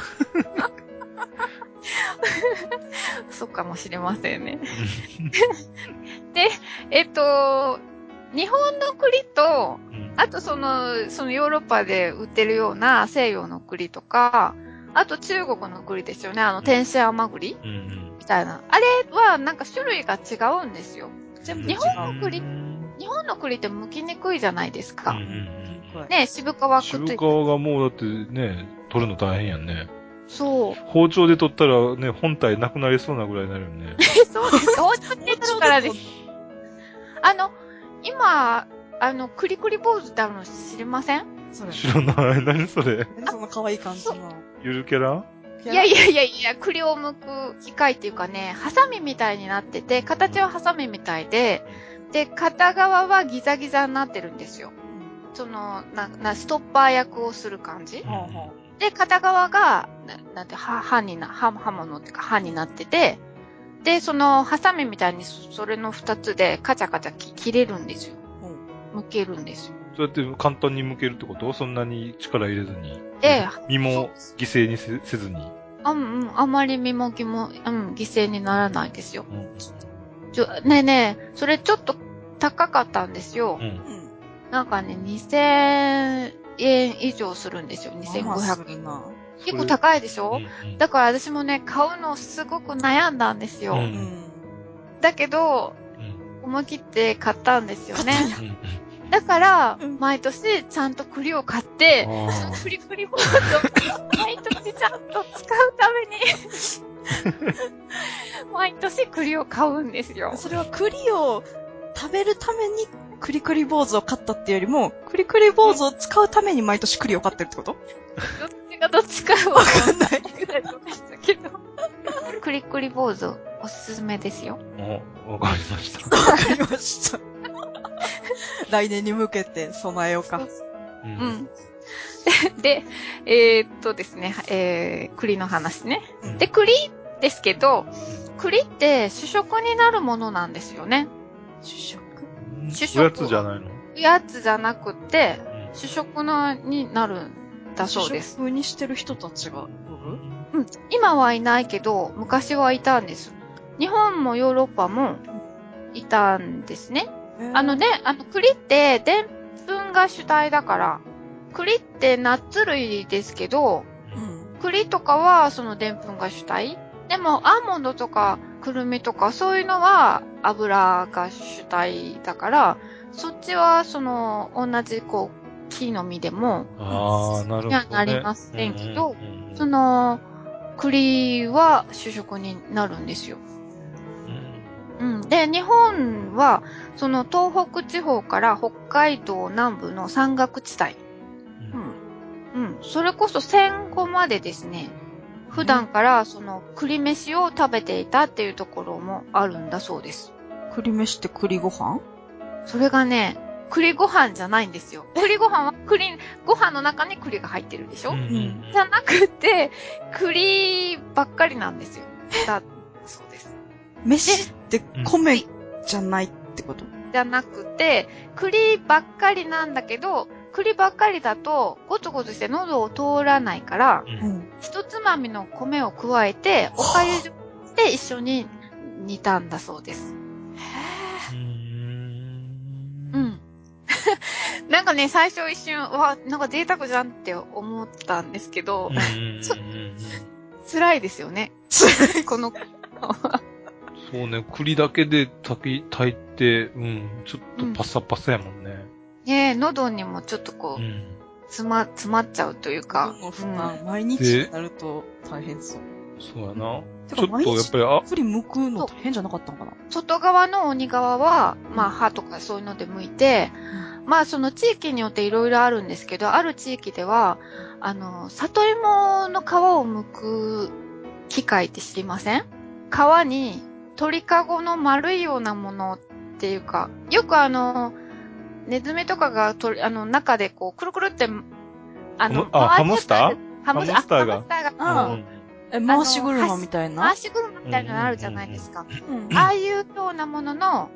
Speaker 3: そうかもしれませんね。で、えっと、日本の栗と、
Speaker 2: うん
Speaker 3: あとその、そのヨーロッパで売ってるような西洋の栗とか、あと中国の栗ですよね。あの、天使甘栗。みたいな。あれはなんか種類が違うんですよ。
Speaker 1: 全
Speaker 3: 日本の栗
Speaker 2: うん
Speaker 3: 日本の栗って剥きにくいじゃないですか。
Speaker 2: うんうん
Speaker 3: ね、渋皮くっつ
Speaker 2: 渋皮
Speaker 3: いて。
Speaker 2: がもうだってね、取るの大変やんね。
Speaker 3: そう。
Speaker 2: 包丁で取ったらね、本体なくなりそうなぐらいになるよね。
Speaker 3: え、そうです。包丁で取るからです。あの、今、あの、クリクリ坊主ってあるの知りません？
Speaker 1: それ。
Speaker 2: 知らない。何それ？
Speaker 1: 何その可愛い感じの。
Speaker 2: ゆるキャラ？
Speaker 3: いやいやいやいや、栗を剥く機械っていうかね、ハサミみたいになってて、形はハサミみたいで、で、片側はギザギザになってるんですよ。その、な、な、ストッパー役をする感じ？で、片側が、ななんて、は、刃にな、刃、刃物っていうか刃になってて、で、その、ハサミみたいにそそれの二つでカチャカチャき切れるんですよ。
Speaker 1: う。
Speaker 3: 剥けるんですよ。
Speaker 2: そうやって簡単に向けるってこと？そんなに力入れずに？
Speaker 3: で、
Speaker 2: 身も犠牲にせせずに？
Speaker 3: あうんうん、あまり身も気も、うん、犠牲にならないですよ。
Speaker 2: うん
Speaker 3: ちょ、ねえねえ、それちょっと高かったんですよ
Speaker 2: う。ん。
Speaker 1: うん。
Speaker 3: なんかね、2000円以上するんですよ、
Speaker 1: まあまあす
Speaker 3: 2500円。結構高いでしょ、
Speaker 2: うん
Speaker 3: だから私もね、買うのすごく悩んだんですよ。
Speaker 2: う
Speaker 1: うんん。
Speaker 3: だけど、
Speaker 2: うん
Speaker 3: 思い切って買ったんですよね。
Speaker 2: うん
Speaker 3: だから
Speaker 1: うん、
Speaker 3: 毎年ちゃんと栗を買って、
Speaker 2: あ
Speaker 3: クリクリボードを毎年ちゃんと使うために、毎年栗を買うんですよ。
Speaker 1: それは栗を食べるためにクリクリ坊主を買ったっていうよりも、クリクリ坊主を使うために毎年栗を買ってるってこと？
Speaker 3: どっちがどっちかはわかんないぐらいでしたけど。クリクリ坊主おすすめですよ。
Speaker 2: ーおわかりました。
Speaker 1: わかりました。来年に向けて備えようか。
Speaker 2: う
Speaker 3: う。ん。で、えーっとですね、えー、栗の話ね。
Speaker 2: うん
Speaker 3: で、栗ですけど、栗って主食になるものなんですよね。
Speaker 1: 主食
Speaker 3: 主食
Speaker 2: おやつじゃないの？
Speaker 3: やつじゃなくて、
Speaker 2: うん
Speaker 3: 主食のになるんだそうです。
Speaker 1: 主食にしてる人たちがおる？
Speaker 3: うん。今はいないけど、昔はいたんです。日本もヨーロッパもいたんですね。あの、ね、あの、栗って、でんぷんが主体だから、栗ってナッツ類ですけど、
Speaker 1: うん。
Speaker 3: 栗とかはそのでんぷんが主体でも、アーモンドとか、くるみとか、そういうのは油が主体だから、そっちは、その、同じ、こう、木の実でも、
Speaker 2: ああ、なるほど、ね。
Speaker 3: にはなりませんけど
Speaker 2: うんうんうん
Speaker 3: その、栗は主食になるんですよ。
Speaker 2: うん
Speaker 3: うん。で、日本は、その東北地方から北海道南部の山岳地帯。
Speaker 2: うん
Speaker 3: うん。それこそ戦後までですね、普段からその栗飯を食べていたっていうところもあるんだそうです。
Speaker 1: 栗飯って栗ご飯？
Speaker 3: それがね、栗ご飯じゃないんですよ。栗ご飯は栗、ご飯の中に栗が入ってるでしょ、
Speaker 2: うんうん
Speaker 3: じゃなくて、栗ばっかりなんですよ。だ、そうです。
Speaker 1: 飯って米じゃないってこと？
Speaker 3: じゃなくて、栗ばっかりなんだけど、栗ばっかりだと、ゴツゴツして喉を通らないから、
Speaker 2: うん
Speaker 1: ん。
Speaker 3: 一つまみの米を加えて、おかゆで一緒に煮たんだそうです。うん。なんかね、最初一瞬、うわ、なんか贅沢じゃんって思ったんですけど、辛いですよね。この、
Speaker 2: そうね、栗だけで炊き、炊いて、うん、ちょっとパサパサやもんね。
Speaker 3: ね喉にもちょっとこう、
Speaker 2: うん。
Speaker 3: 詰ま、詰まっちゃうというか、
Speaker 1: もう
Speaker 3: ん。
Speaker 1: 担、毎日になると大変そう。
Speaker 2: そうやな。
Speaker 1: て
Speaker 2: ちょっと
Speaker 1: か毎日
Speaker 2: やっぱり、
Speaker 1: 剥くの大変じゃなかったのかな。
Speaker 3: 外側の鬼側は、まあ歯とかそういうので剥いて、まあその地域によっていろいろあるんですけど、ある地域では、あの、里芋の皮を剥く機械って知りません？皮に鳥かごの丸いようなものっていうか、よくあの、ネズミとかがとりあの中でこう、くるくるって、あの、
Speaker 2: あ
Speaker 3: 回
Speaker 2: ハムスター？
Speaker 3: ハムス
Speaker 2: ハムスターが？
Speaker 3: あハムスターがこう、
Speaker 1: うんえ、回し車みたいな？
Speaker 3: 回し車みたいなのあるじゃないですか。
Speaker 1: うん
Speaker 3: ああいうようなものの、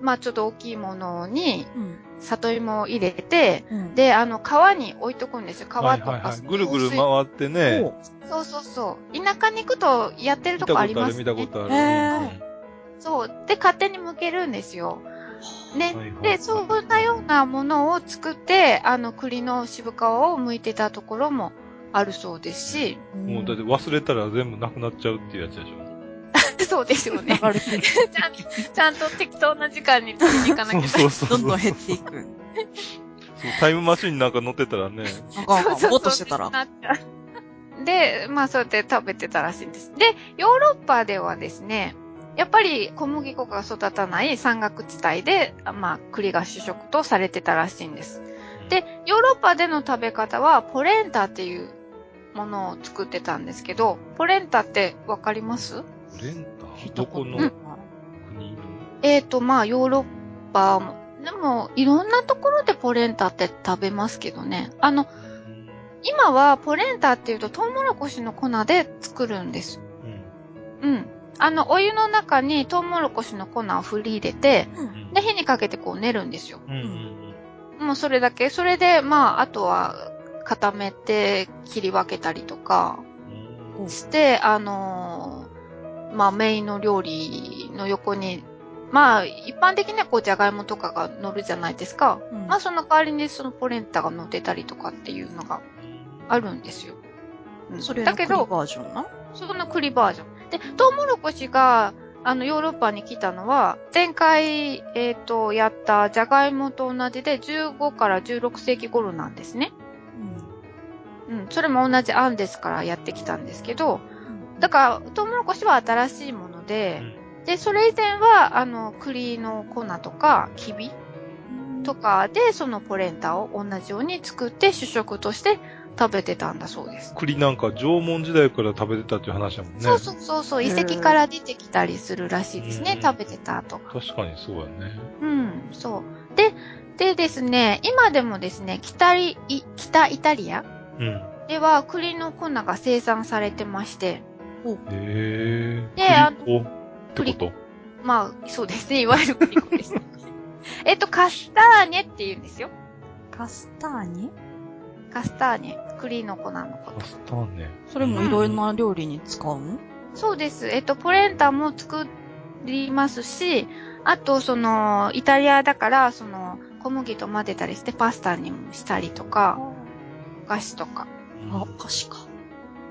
Speaker 3: まあちょっと大きいものに、
Speaker 1: うん。
Speaker 3: 里芋を入れて、
Speaker 1: うん、
Speaker 3: で、あの、川に置いとくんですよ。川とか。
Speaker 2: はいはいはい。ぐるぐる
Speaker 3: 水
Speaker 2: 回ってね。
Speaker 1: お
Speaker 3: そうそうそう。田舎に行くとやってる
Speaker 2: 見たことある、
Speaker 3: とこあります
Speaker 2: 見たことある。
Speaker 1: へー
Speaker 2: うん
Speaker 3: そう。で、勝手に剥けるんですよ。ね。
Speaker 2: はいはいはい
Speaker 3: で、そんなようなものを作って、あの、栗の渋皮を剥いてたところもあるそうですし、
Speaker 2: もうだって忘れたら全部なくなっちゃうっていうやつでしょ。
Speaker 3: そうですよね。ちゃんと、ちゃんと適当な時間に取りに行かなきゃいけない。
Speaker 2: そう
Speaker 1: どんどん減っていく。
Speaker 2: そうタイムマシンなんか乗ってたらね。
Speaker 1: なんか、ぼーっとしてたら。
Speaker 3: で、まあそうやって食べてたらしいんです。で、ヨーロッパではですね、やっぱり小麦粉が育たない山岳地帯で、あまあ栗が主食とされてたらしいんです。で、ヨーロッパでの食べ方はポレンタっていうものを作ってたんですけど、ポレンタってわかります？
Speaker 2: レンタ？どこの？国の
Speaker 3: えーと、まあヨーロッパも、でもいろんなところでポレンタって食べますけどね。あの、今はポレンタっていうとトウモロコシの粉で作るんです。
Speaker 2: うん
Speaker 3: うん。あの、お湯の中にトウモロコシの粉を振り入れて、
Speaker 1: うん。
Speaker 3: で、火にかけてこう練るんですよ。
Speaker 2: うんうん
Speaker 3: もうそれだけ。それで、まあ、あとは固めて切り分けたりとか
Speaker 2: うん
Speaker 3: して、あのーまあ、メインの料理の横に、まあ、一般的にはこう、じゃがいもとかが乗るじゃないですか。
Speaker 1: うん
Speaker 3: まあ、その代わりにそのポレンタが乗ってたりとかっていうのがあるんですよ。うん
Speaker 1: それ
Speaker 3: だけど、
Speaker 1: バージョンな？
Speaker 3: その栗バージョン。で、トウモロコシが、あの、ヨーロッパに来たのは、前回、えっ、と、やったジャガイモと同じで、15から16世紀頃なんですね。うん。それも同じアンデスからやってきたんですけど、だから、トウモロコシは新しいもので、で、それ以前は、あの、栗の粉とか、きびとかで、そのポレンタを同じように作って主食として食べてたんだそうです。
Speaker 2: 栗なんか縄文時代から食べてたっていう話だもんね。
Speaker 3: そうそうそうそう、遺跡から出てきたりするらしいですね
Speaker 2: う、ん
Speaker 3: 食べてた後。
Speaker 2: 確かにそうやね。
Speaker 3: うん、そう。で、でですね、今でもですね、北イイ北イタリア
Speaker 2: うん。
Speaker 3: では栗の粉が生産されてまして、
Speaker 2: へえ。
Speaker 3: であ
Speaker 2: 栗粉？ってこと？
Speaker 3: まあ、そうですね、いわゆる栗粉です。えっと、カスターニェって言うんですよ。
Speaker 1: カスターニ
Speaker 3: カスターニェ。栗の粉のこと
Speaker 2: カ。スターネ。
Speaker 1: それもいろいろな料理に使うの？
Speaker 3: そうです。えっと、ポレンタも作りますし、あと、その、イタリアだから、その、小麦と混ぜたりしてパスタにもしたりとか、お菓子とか、
Speaker 1: あ、お菓子か。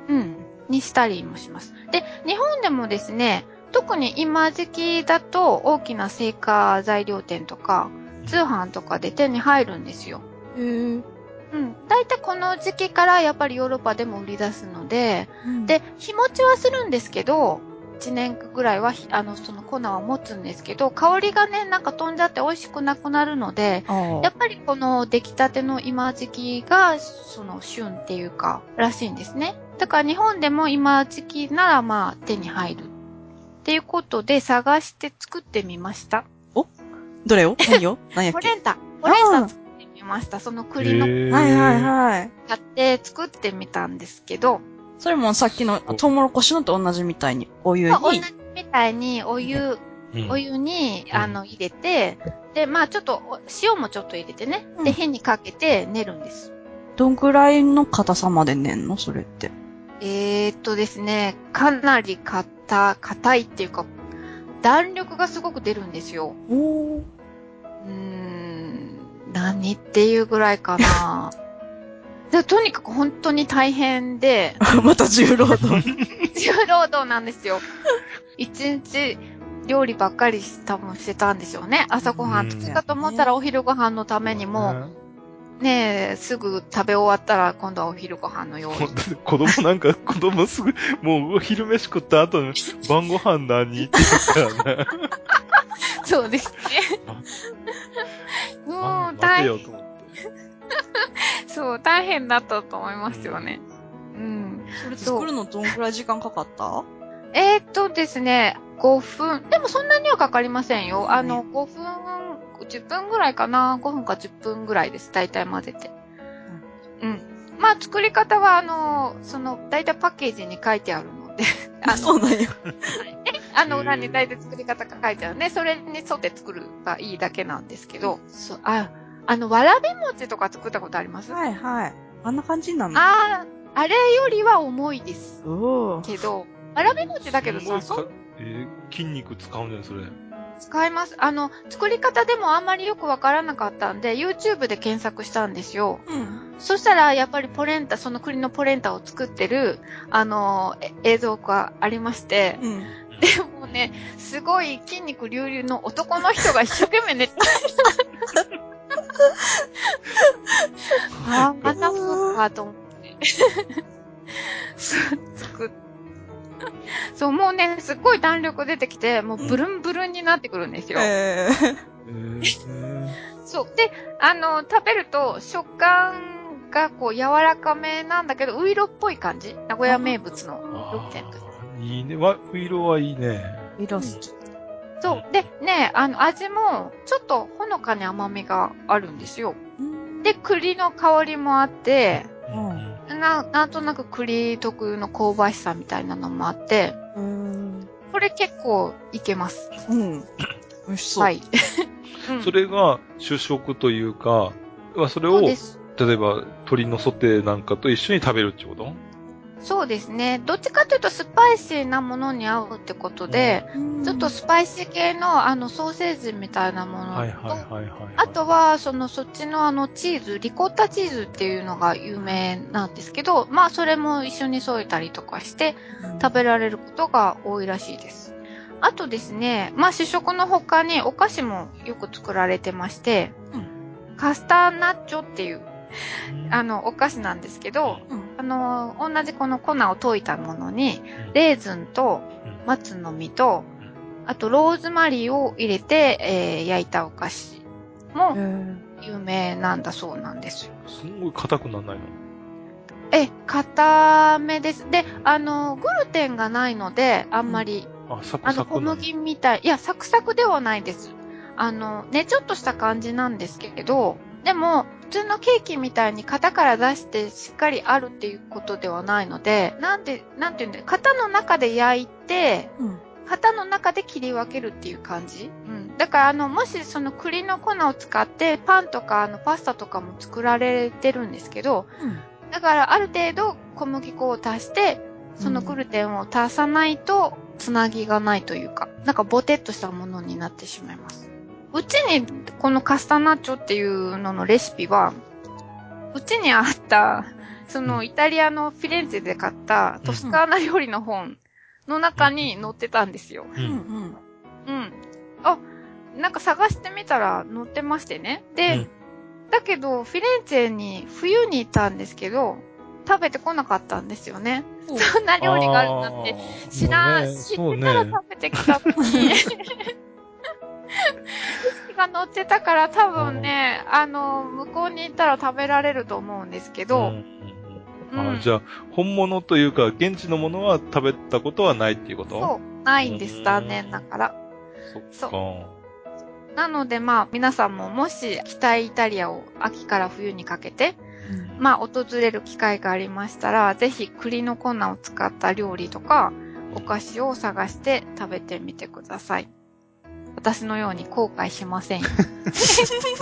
Speaker 3: うん、にしたりもします。で、日本でもですね、特に今時期だと大きな製菓材料店とか、通販とかで手に入るんですよ。
Speaker 1: へー
Speaker 3: うん。だいたいこの時期からやっぱりヨーロッパでも売り出すので、
Speaker 1: うん
Speaker 3: で、日持ちはするんですけど、1年ぐらいはひ、あの、その粉は持つんですけど、香りがね、なんか飛んじゃって美味しくなくなるので、やっぱりこの出来たての今時期が、その旬っていうか、らしいんですね。だから日本でも今時期ならまあ手に入る。っていうことで探して作ってみました。
Speaker 1: どれを？何を？何やっけ？
Speaker 3: ポレンタ。ポレンタました。その栗の
Speaker 1: はいはいはい。
Speaker 3: 買って作ってみたんですけど、
Speaker 1: それもさっきのトウモロコシのと同じみたいに、お湯に
Speaker 3: まあ、同じみたいにお湯、
Speaker 2: うん
Speaker 3: お湯に、
Speaker 2: うん
Speaker 3: あの、入れて、で、まあちょっと、お塩もちょっと入れてね。
Speaker 1: うん
Speaker 3: で、火にかけて練るんです。
Speaker 1: どんぐらいの硬さまで寝んの？それって。
Speaker 3: えー、っとですね、かなり硬、硬いっていうか、弾力がすごく出るんですよ。
Speaker 1: おー。
Speaker 3: うーん、何っていうぐらいかな。でとにかく本当に大変で、
Speaker 1: また重労働。
Speaker 3: 重労働なんですよ。一日料理ばっかり多分してたんでしょうね。朝ごはん作ったと思ったらお昼ご飯のためにも、ねえ、すぐ食べ終わったら今度はお昼ご飯の用意。
Speaker 2: 子供なんか、子供すぐ、もう昼飯食った後に晩ご飯何って言ったらね。
Speaker 3: そうですね。もう大変、
Speaker 2: よと思って。
Speaker 3: そう、大変だったと思いますよね。うん。
Speaker 1: それ作るのどんぐらい時間かかった？
Speaker 3: えー、っとですね、5分。でもそんなにはかかりませんよ。あの、5分、10分ぐらいかな。5分か10分ぐらいです。大体混ぜて。うん。まあ、作り方は、あの、その、大体パッケージに書いてあるので、あの、
Speaker 1: そうなんや。
Speaker 3: あの裏に大体作り方が書いてあるね。それに沿って作ればいいだけなんですけど、そう、あ、あの、わらび餅とか作ったことあります？
Speaker 1: はいはい。あんな感じになるの？
Speaker 3: あー、あれよりは重いです。
Speaker 1: おー。
Speaker 3: けど、わらび餅だけどさ、そ
Speaker 2: えー筋肉使うんじゃん、それ。
Speaker 3: 使います。あの、作り方でもあんまりよくわからなかったんで、YouTube で検索したんですよ。
Speaker 1: うん。
Speaker 3: そしたら、やっぱりポレンタ、その栗のポレンタを作ってる、あの、え映像がありまして、
Speaker 1: うん。
Speaker 3: でもね、すごい筋肉隆々の男の人が一生懸命寝てああ、またそうかと思って。作っそう、もうね、すっごい弾力出てきて、もうブルンブルンになってくるんですよ。
Speaker 1: え
Speaker 2: えー
Speaker 3: そう。で、あの、食べると食感がこう柔らかめなんだけど、ウイロっぽい感じ？名古屋名物のウイロみたい
Speaker 2: いいね。わ、ウイロはいいね。
Speaker 1: ー、色好き。
Speaker 3: そう。で、ね、あの、味も、ちょっとほのかに甘みがあるんですよ。で、栗の香りもあって、
Speaker 1: うん
Speaker 3: な、なんとなく栗特有の香ばしさみたいなのもあって、
Speaker 1: うん。
Speaker 3: これ結構いけます。
Speaker 1: うん。美味しそう。
Speaker 3: はい。うん
Speaker 2: それが主食というか、まそれを。例えば鶏のソテーなんかと一緒に食べるってこと？
Speaker 3: そうですね。どっちかというとスパイシーなものに合うってことで、
Speaker 1: うん
Speaker 3: ちょっとスパイシー系のあのソーセージみたいなものと。あと、は、その、そっちのあの、チーズ、リコッタチーズっていうのが有名なんですけど、まあ、それも一緒に添えたりとかして、食べられることが多いらしいです。あとですね、まあ、主食の他にお菓子もよく作られてまして、カスターナッチョっていう、あの、お菓子なんですけど、
Speaker 1: うん
Speaker 3: あの、同じこの粉を溶いたものに、レーズンと松の実と、あとローズマリーを入れて、えー焼いたお菓子も
Speaker 1: え
Speaker 3: 有名なんだそうなんですよ。
Speaker 2: すんごい硬くなんないの？
Speaker 3: え、硬めです。で、あの、グルテンがないので、あんまり、
Speaker 2: あ、サク
Speaker 3: あの、小
Speaker 2: サクなの
Speaker 3: 麦みたい。いや、サクサクではないです。あの、ね、ちょっとした感じなんですけど、でも、普通のケーキみたいに型から出してしっかりあるっていうことではないので、なんで、なんていうんだ型の中で焼いて、
Speaker 1: うん。
Speaker 3: 型の中で切り分けるっていう感じ？うん。だから、あの、もしその栗の粉を使って、パンとか、あの、パスタとかも作られてるんですけど、
Speaker 1: うん。
Speaker 3: だから、ある程度小麦粉を足して、そのグルテンを足さないと、つなぎがないというか、なんかボテッとしたものになってしまいます。うちに、このカスタナッチョっていうののレシピは、うちにあった、そのイタリアのフィレンツェで買ったトスカーナ料理の本の中に載ってたんですよ。
Speaker 2: う。
Speaker 1: うんん。
Speaker 3: うん。あ、なんか探してみたら載ってましてね。で、
Speaker 2: うん
Speaker 3: だけど、フィレンツェに冬に行ったんですけど、食べてこなかったんですよね。そんな料理があるなんて。知らん、知ってたら食べてきたのに。が載ってたから多分ね、あの、向こうに行ったら食べられると思うんですけど、
Speaker 2: うん
Speaker 3: うん
Speaker 2: あじゃあ、本物というか、現地のものは食べたことはないっていうこと？
Speaker 3: そう、ないんです、残念ながら。
Speaker 2: そっか。
Speaker 3: なのでまあ皆さんももし北イタリアを秋から冬にかけて、まあ訪れる機会がありましたら、ぜひ栗の粉を使った料理とか、お菓子を探して食べてみてください。私のように後悔しませんよ。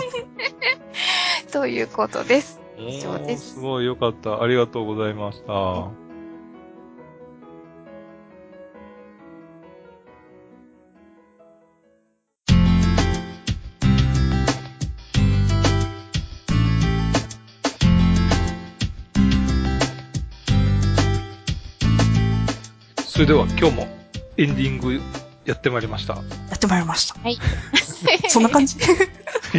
Speaker 3: ということです。以上です
Speaker 2: すごいよかった。ありがとうございました。それでは今日もエンディングやってまいりました。
Speaker 1: やってまいりました。
Speaker 3: はい。
Speaker 1: そんな感じ？
Speaker 2: い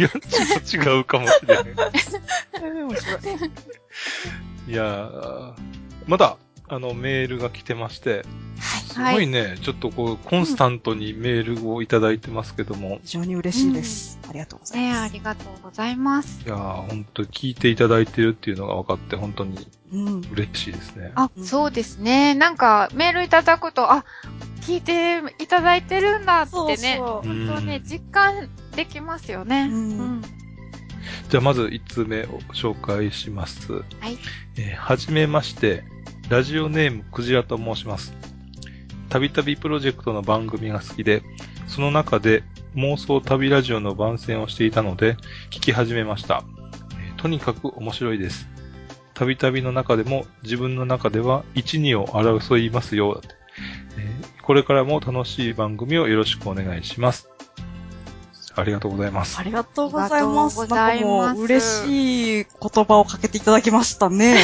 Speaker 2: や、ちょっと違うかもしれない。
Speaker 1: 面白い。
Speaker 2: いやー、まだ、あの、メールが来てまして、すごいね、ちょっとこう、コンスタントにメールをいただいてますけども、
Speaker 1: 非常に嬉しいです。ありがとうございます。
Speaker 3: ありがとうございます。
Speaker 2: いやー、本当聞いていただいてるっていうのが分かって、本当に
Speaker 1: うん。
Speaker 2: 嬉しいですね。
Speaker 3: あ、
Speaker 1: うん
Speaker 3: そうですね。なんか、メールいただくと、あ、聞いていただいてるんだってね。
Speaker 1: そう
Speaker 2: うん
Speaker 3: 本当ね、実感できますよね。
Speaker 1: うん
Speaker 2: じゃあまず1通目を紹介します。
Speaker 3: はい。
Speaker 2: えーはじめまして、ラジオネームクジラと申します。たびたびプロジェクトの番組が好きで、その中で妄想旅ラジオの番宣をしていたので、聞き始めました。とにかく面白いです。たびたびの中でも自分の中では1、2を争いますよ。これからも楽しい番組をよろしくお願いします。ありがとうございます
Speaker 1: あ。りがとうございます。
Speaker 3: ありがとうございます
Speaker 1: なんかもう、嬉しい言葉をかけていただきましたね。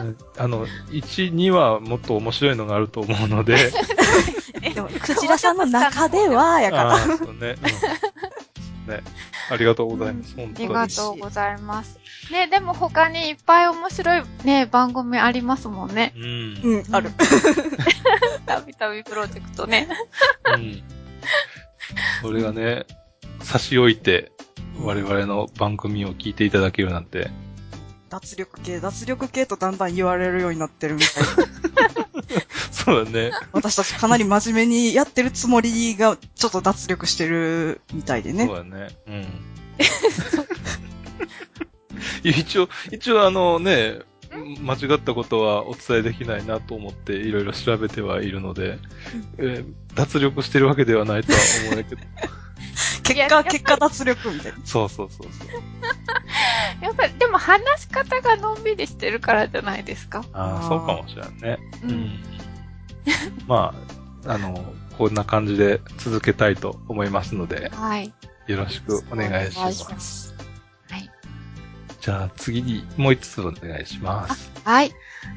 Speaker 2: うんあの、1、2はもっと面白いのがあると思うので、
Speaker 1: でも、クジラさんの中では、やから。
Speaker 2: そうね。うんね。ありがとうございます。本
Speaker 3: あり
Speaker 2: 当に。
Speaker 3: がとうございます。ね、でも他にいっぱい面白いね、番組ありますもんね。
Speaker 2: うん。
Speaker 1: うん、ある。
Speaker 3: たびたびプロジェクトね。
Speaker 2: うん。それがね、差し置いて、我々の番組を聞いていただけるなんて、
Speaker 1: 脱力系、脱力系とだんだん言われるようになってるみたいで。
Speaker 2: そうだね。
Speaker 1: 私たちかなり真面目にやってるつもりが、ちょっと脱力してるみたいでね
Speaker 2: そう。だね。うん。一応、一応あのね、間違ったことはお伝えできないなと思っていろいろ調べてはいるので、えー脱力してるわけではないとは思うけど。
Speaker 1: 結果、結果脱力みたいな。
Speaker 2: そうそうそうそう。
Speaker 3: やっぱり、でも話し方がのんびりしてるからじゃないですか。
Speaker 2: ああ、そうかもしれんね。
Speaker 3: う。
Speaker 2: うん まあ、あの、こんな感じで続けたいと思いますので、
Speaker 3: はい。
Speaker 2: よろしくお願いします。
Speaker 1: す。
Speaker 3: はい。
Speaker 2: じゃあ次にもう一つお願いします。
Speaker 3: はい。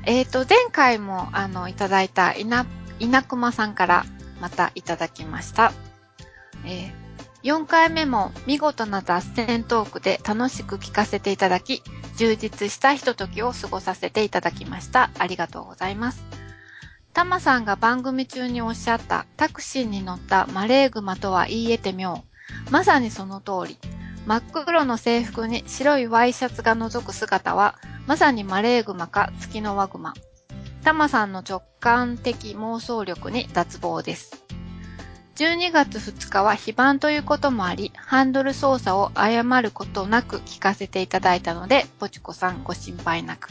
Speaker 3: えっ、と、前回も、あの、いただいた、いな、稲熊さんから、またいただきました。えー、4回目も見事な脱線トークで楽しく聞かせていただき、充実したひとときを過ごさせていただきました。ありがとうございます。タマさんが番組中におっしゃったタクシーに乗ったマレーグマとは言い得て妙。まさにその通り。真っ黒の制服に白いワイシャツが覗く姿は、まさにマレーグマか月のワグマ。タマさんの直感的妄想力に脱帽です。12月2日は非番ということもあり、ハンドル操作を誤ることなく聞かせていただいたので、ポチコさんご心配なく。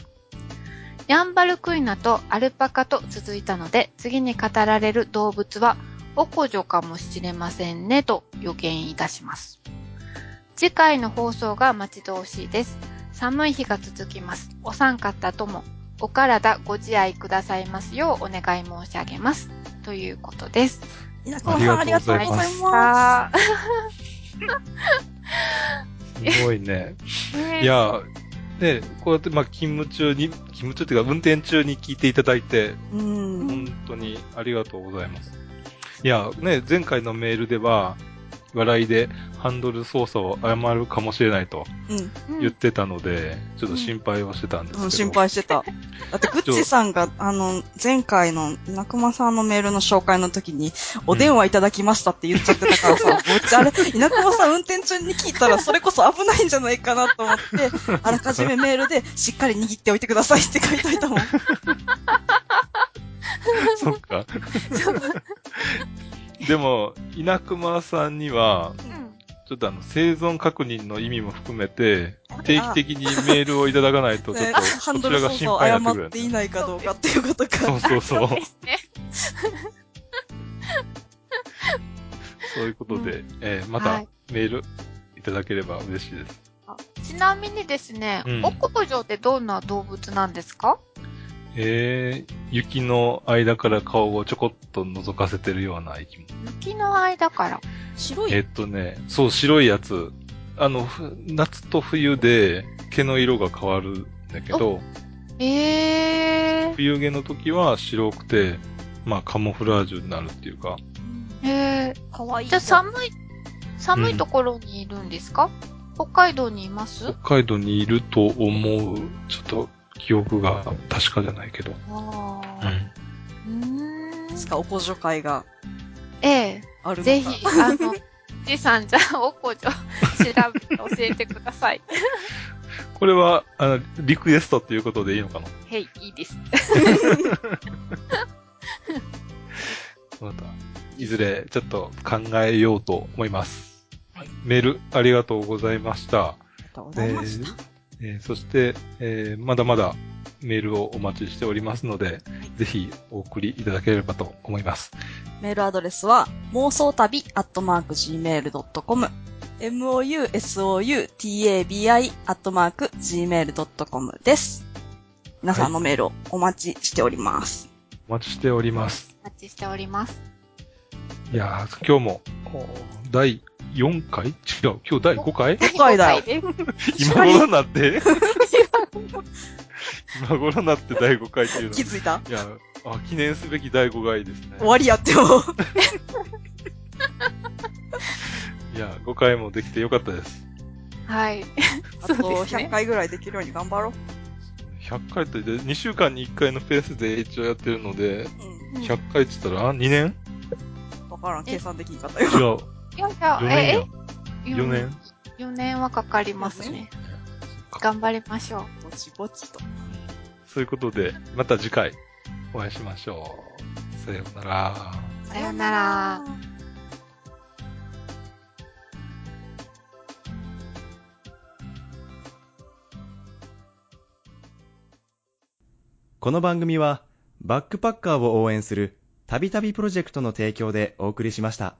Speaker 3: ヤンバルクイナとアルパカと続いたので、次に語られる動物は、オコジョかもしれませんね、と予言いたします。次回の放送が待ち遠しいです。寒い日が続きます。お三方とも、お体ご自愛くださいますようお願い申し上げます。ということです。
Speaker 1: 稲子さん、あ
Speaker 2: ありが
Speaker 1: とう
Speaker 2: ございます
Speaker 1: す。
Speaker 2: すごいね。
Speaker 3: ね
Speaker 2: いや、ね、こうやって、まあ、勤務中に、勤務中っていうか、運転中に聞いていただいて、
Speaker 1: うん。
Speaker 2: 本当にありがとうございます。いや、ね、前回のメールでは、笑いでハンドル操作を誤るかもしれないと
Speaker 1: うん。
Speaker 3: うん
Speaker 2: 言ってたので、ちょっと心配をしてたんですけど。
Speaker 1: うん、心配してた。だって、グッチさんが、あの、前回の、中間さんのメールの紹介の時に、お電話いただきましたって言っちゃってたからさ、ぼっちあれ、稲熊さん運転中に聞いたら、それこそ危ないんじゃないかなと思って、あらかじめメールで、しっかり握っておいてくださいって書いといたもん。
Speaker 2: そっか。でも、稲熊さんには、
Speaker 3: うん
Speaker 2: ちょっとあの、生存確認の意味も含めて、定期的にメールをいただかないと、ちょっ
Speaker 1: ね
Speaker 2: と、
Speaker 1: ハン
Speaker 2: こちらが
Speaker 1: ドル操作を
Speaker 2: 心配になってくる
Speaker 1: 誤っていないかどうかっていうことか。
Speaker 2: そうそうそう。
Speaker 3: ですね。
Speaker 2: そういうことで、えーまた
Speaker 3: はい
Speaker 2: メールいただければ嬉しいです。
Speaker 3: ちなみにですね、
Speaker 2: うん
Speaker 3: オコジョってどんな動物なんですか？
Speaker 2: えー、雪の間から顔をちょこっと覗かせてるような生き物。
Speaker 3: 雪の間から。
Speaker 1: 白い？
Speaker 2: えっとね、そう、白いやつ。あの、ふ夏と冬で毛の色が変わるんだけど、
Speaker 3: えー。
Speaker 2: 冬毛の時は白くて、まあカモフラージュになるっていうか、
Speaker 3: えー。
Speaker 1: かわいい。
Speaker 3: じゃあ寒い、寒いところにいるんですか、北海道にいます？
Speaker 2: 北海道にいると思う。ちょっと記憶が確かじゃないけど。
Speaker 3: ああ。
Speaker 2: うん。
Speaker 3: うーん
Speaker 1: ですか、おこじょ会が
Speaker 3: ええ
Speaker 1: あるのか。
Speaker 3: ぜひ、あの、じいさんじゃあ、おこじょ、調べて教えてください。
Speaker 2: これは、あの、リクエストっていうことでいいのかな？
Speaker 3: へい、いいです。
Speaker 2: また、いずれちょっと考えようと思います。
Speaker 1: はい
Speaker 2: メールありがとうございました。
Speaker 1: ありがとうございました。
Speaker 2: えーそして、えーまだまだメールをお待ちしておりますので、ぜひお送りいただければと思います。
Speaker 1: メールアドレスは、妄想旅アットマーク gmail.com、mousoutabi アットマーク gmail.com です。皆さんのメールをお待ちしております。
Speaker 2: お待ちしております。
Speaker 3: お待ちしております。
Speaker 2: いやー、今日も、お第4回？違う。今日第5回
Speaker 1: ？5回だ
Speaker 2: 今頃になって？今頃になって第5回っていうの。
Speaker 1: 気づいた？
Speaker 2: いや、あ、記念すべき第5回ですね。
Speaker 1: 終わりやっても。
Speaker 2: いや、5回もできてよかったです。
Speaker 3: はい。
Speaker 1: あと
Speaker 3: そうですね
Speaker 1: 100回ぐらいできるように頑張ろ
Speaker 2: 100回って、で2週間に1回のペースで一応やってるので、
Speaker 1: う。うん。
Speaker 2: 100回って言ったら、あ ?2 年？
Speaker 1: わからん。計算できんかったよ。
Speaker 3: いやいや
Speaker 2: 4年や。
Speaker 3: え、
Speaker 2: 4年。
Speaker 3: 4年？はかかりますね。頑張りましょう。
Speaker 1: ぼちぼちと。
Speaker 2: そういうことで、また次回お会いしましょう。さようなら。
Speaker 3: さようなら。
Speaker 4: この番組はバックパッカーを応援するたびたびプロジェクトの提供でお送りしました。